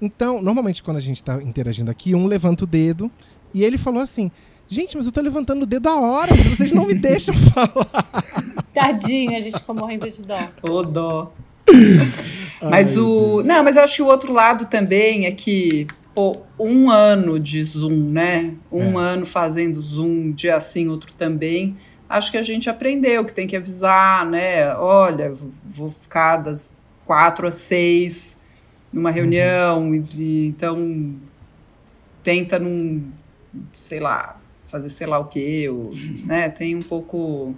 Então, normalmente quando a gente tá interagindo aqui, um levanta o dedo e ele falou assim: Gente, mas eu tô levantando o dedo a hora, vocês não me deixam falar. Tadinho, a gente ficou morrendo de dó. Ô, dó. mas Ai, o. Não, mas eu acho que o outro lado também é que, pô, um ano de Zoom, né? Um é. ano fazendo Zoom, dia sim, outro também. Acho que a gente aprendeu que tem que avisar, né? Olha, vou ficar das quatro às seis numa uhum. reunião, uhum. e, então tenta não, sei lá, fazer sei lá o que, né? Tem um pouco.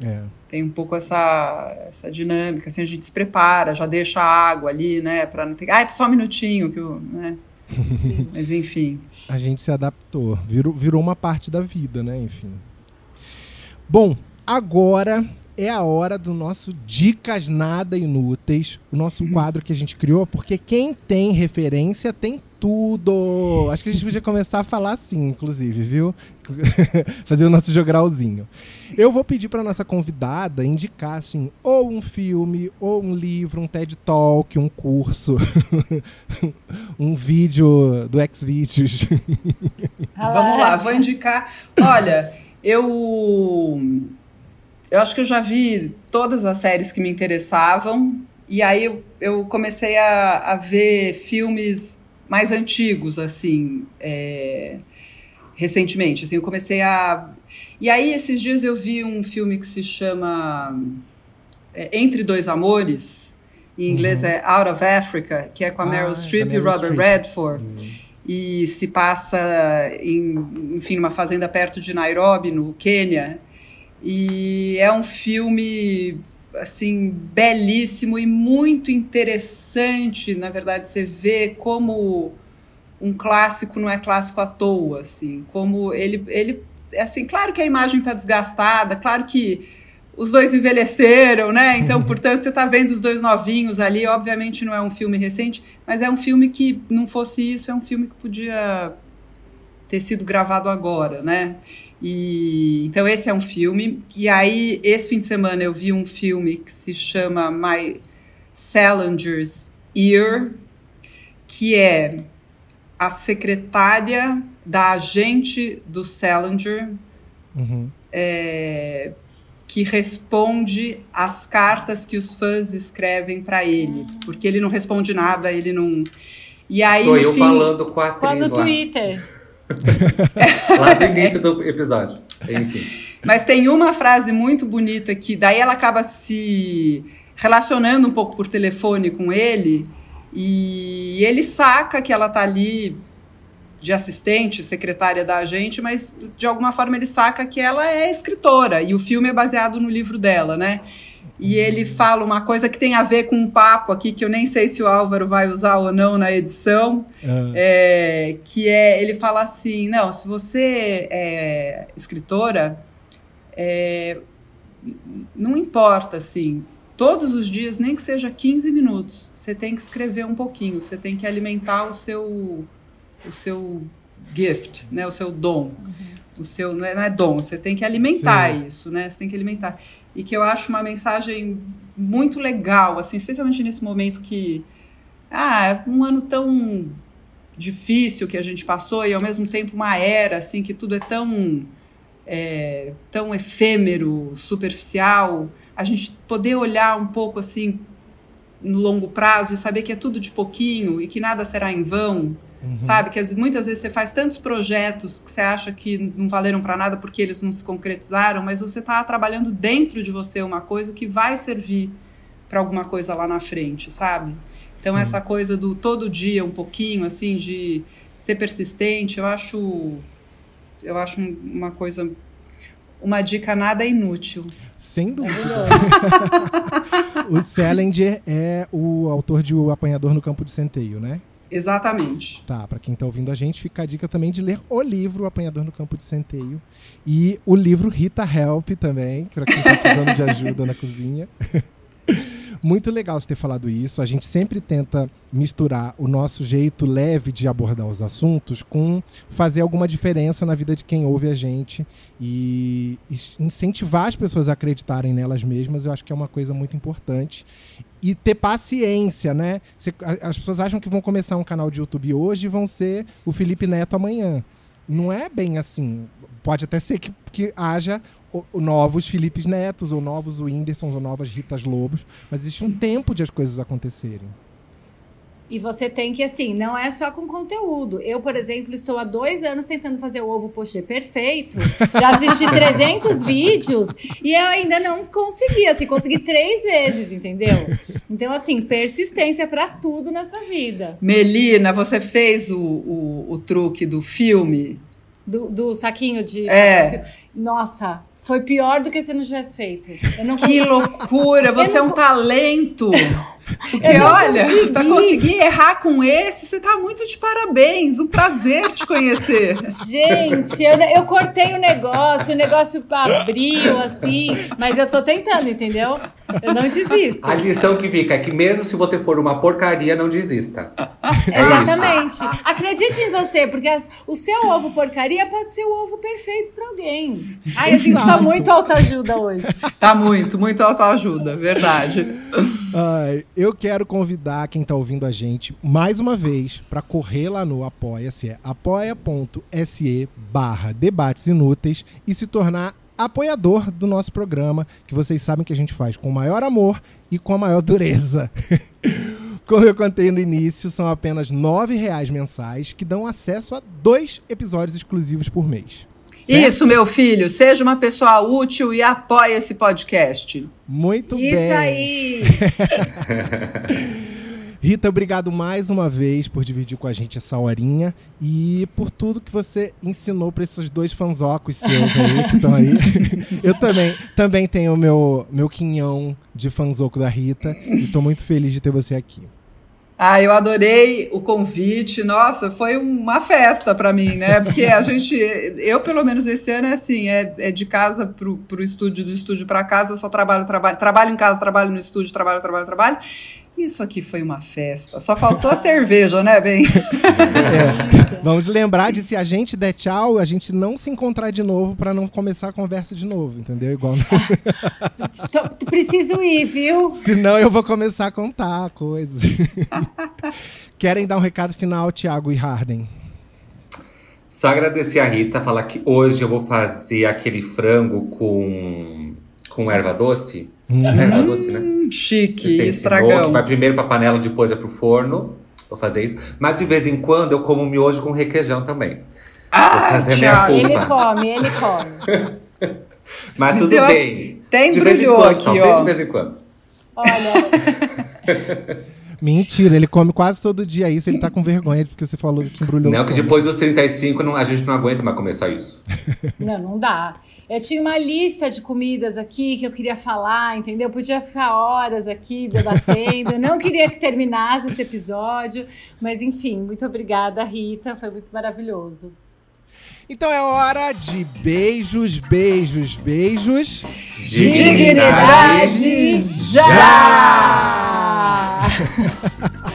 É. Tem um pouco essa, essa dinâmica, assim, a gente se prepara, já deixa a água ali, né, para não ter, ah, é só um minutinho, que eu, né, mas enfim. A gente se adaptou, virou, virou uma parte da vida, né, enfim. Bom, agora é a hora do nosso Dicas Nada Inúteis, o nosso uhum. quadro que a gente criou, porque quem tem referência tem tudo. Acho que a gente podia começar a falar assim, inclusive, viu? Fazer o nosso jogralzinho. Eu vou pedir para nossa convidada indicar assim, ou um filme, ou um livro, um TED Talk, um curso, um vídeo do Xvideos. Vamos lá, vou indicar. Olha, eu eu acho que eu já vi todas as séries que me interessavam. E aí eu, eu comecei a, a, ver filmes mais antigos, assim, é, recentemente. Assim, eu comecei a. E aí, esses dias eu vi um filme que se chama é, Entre Dois Amores. Em inglês uhum. é Out of Africa, que é com a ah, Meryl Streep e Robert Streep. Redford. Uhum. E se passa em, enfim, numa fazenda perto de Nairobi, no Quênia. E é um filme assim belíssimo e muito interessante, na verdade, você vê como um clássico não é clássico à toa, assim, como ele ele assim, claro que a imagem está desgastada, claro que os dois envelheceram, né? Então, portanto, você está vendo os dois novinhos ali. Obviamente, não é um filme recente, mas é um filme que não fosse isso, é um filme que podia ter sido gravado agora, né? E então esse é um filme. E aí esse fim de semana eu vi um filme que se chama My Salinger's Ear, que é a secretária da agente do Salinger, uhum. é, que responde às cartas que os fãs escrevem para ele, porque ele não responde nada, ele não. E aí Sou eu fim, falando com a atriz no Twitter. Lá do início do episódio. Enfim. Mas tem uma frase muito bonita que daí ela acaba se relacionando um pouco por telefone com ele e ele saca que ela tá ali de assistente, secretária da agente, mas de alguma forma ele saca que ela é escritora e o filme é baseado no livro dela, né? E ele fala uma coisa que tem a ver com um papo aqui que eu nem sei se o Álvaro vai usar ou não na edição, uhum. é, que é ele fala assim, não, se você é escritora, é, não importa assim, todos os dias, nem que seja 15 minutos, você tem que escrever um pouquinho, você tem que alimentar o seu o seu gift, né, o seu dom. Uhum. O seu não é, não é dom, você tem que alimentar Sim. isso, né? Você tem que alimentar e que eu acho uma mensagem muito legal, assim, especialmente nesse momento que ah, é um ano tão difícil que a gente passou e ao mesmo tempo uma era assim que tudo é tão é, tão efêmero, superficial, a gente poder olhar um pouco assim no longo prazo e saber que é tudo de pouquinho e que nada será em vão, uhum. sabe? Que as, muitas vezes você faz tantos projetos que você acha que não valeram para nada porque eles não se concretizaram, mas você está trabalhando dentro de você uma coisa que vai servir para alguma coisa lá na frente, sabe? Então, Sim. essa coisa do todo dia um pouquinho, assim, de ser persistente, eu acho. Eu acho uma coisa. Uma dica nada inútil. Sem dúvida. o Salinger é o autor de O Apanhador no Campo de Centeio, né? Exatamente. Tá, para quem tá ouvindo a gente, fica a dica também de ler o livro Apanhador no Campo de Centeio e o livro Rita Help também, para quem tá precisando de ajuda na cozinha. Muito legal você ter falado isso. A gente sempre tenta misturar o nosso jeito leve de abordar os assuntos com fazer alguma diferença na vida de quem ouve a gente e incentivar as pessoas a acreditarem nelas mesmas. Eu acho que é uma coisa muito importante. E ter paciência, né? As pessoas acham que vão começar um canal de YouTube hoje e vão ser o Felipe Neto amanhã. Não é bem assim. Pode até ser que, que haja novos Filipes Netos, ou novos Whindersons, ou novas Ritas Lobos, mas existe um tempo de as coisas acontecerem. E você tem que, assim, não é só com conteúdo. Eu, por exemplo, estou há dois anos tentando fazer o ovo pochê perfeito. Já assisti 300 vídeos e eu ainda não consegui. Assim, consegui três vezes, entendeu? Então, assim, persistência para tudo nessa vida. Melina, você fez o, o, o truque do filme? Do, do saquinho de. É. Nossa, foi pior do que se não tivesse feito. Que loucura! Você é um talento! Porque olha, para conseguir errar com esse, você tá muito de parabéns. Um prazer te conhecer. Gente, eu, eu cortei o negócio, o negócio abriu assim, mas eu tô tentando, entendeu? Eu não desisto. A lição que fica é que mesmo se você for uma porcaria, não desista. É Exatamente. Isso. Acredite em você, porque as, o seu ovo porcaria pode ser o ovo perfeito para alguém. Ai, a gente tá muito autoajuda hoje. Tá muito, muito autoajuda, verdade. Ai, eu quero convidar quem está ouvindo a gente mais uma vez para correr lá no Apoia-se, é apoia.se barra debates inúteis e se tornar apoiador do nosso programa, que vocês sabem que a gente faz com o maior amor e com a maior dureza. Como eu contei no início, são apenas R$ reais mensais que dão acesso a dois episódios exclusivos por mês. Certo? Isso, meu filho. Seja uma pessoa útil e apoie esse podcast. Muito Isso bem. Isso aí. Rita, obrigado mais uma vez por dividir com a gente essa horinha e por tudo que você ensinou para esses dois fanzocos seus aí que estão aí. Eu também, também tenho o meu, meu quinhão de fanzoco da Rita e estou muito feliz de ter você aqui. Ah, eu adorei o convite. Nossa, foi uma festa para mim, né? Porque a gente, eu pelo menos esse ano é assim, é, é de casa pro, pro estúdio, do estúdio para casa, só trabalho, trabalho, trabalho em casa, trabalho no estúdio, trabalho, trabalho, trabalho. Isso aqui foi uma festa. Só faltou a cerveja, né, Bem? É. Vamos lembrar de se a gente der tchau, a gente não se encontrar de novo para não começar a conversa de novo, entendeu? Igual. Preciso ir, viu? Senão eu vou começar a contar coisas. Querem dar um recado final, Thiago e Harden? Só agradecer a Rita, falar que hoje eu vou fazer aquele frango com, com erva doce. Hum. Erva doce, né? Chique, estragão. Que vai primeiro pra panela, depois é pro forno. Vou fazer isso. Mas de vez em quando eu como miojo com requeijão também. Ah, tchau. Ele come, ele come. Mas tudo Deu bem. Tem de vez em quando, aqui, só, ó. de vez em quando. Olha. Mentira, ele come quase todo dia isso, ele tá com vergonha porque você falou que embrulhou Não, que depois dos 35 não, a gente não aguenta mais comer só isso. Não, não dá. Eu tinha uma lista de comidas aqui que eu queria falar, entendeu? Eu podia ficar horas aqui debatendo. Eu não queria que terminasse esse episódio, mas enfim, muito obrigada, Rita, foi muito maravilhoso. Então é hora de beijos, beijos, beijos. Dignidade, Dignidade já!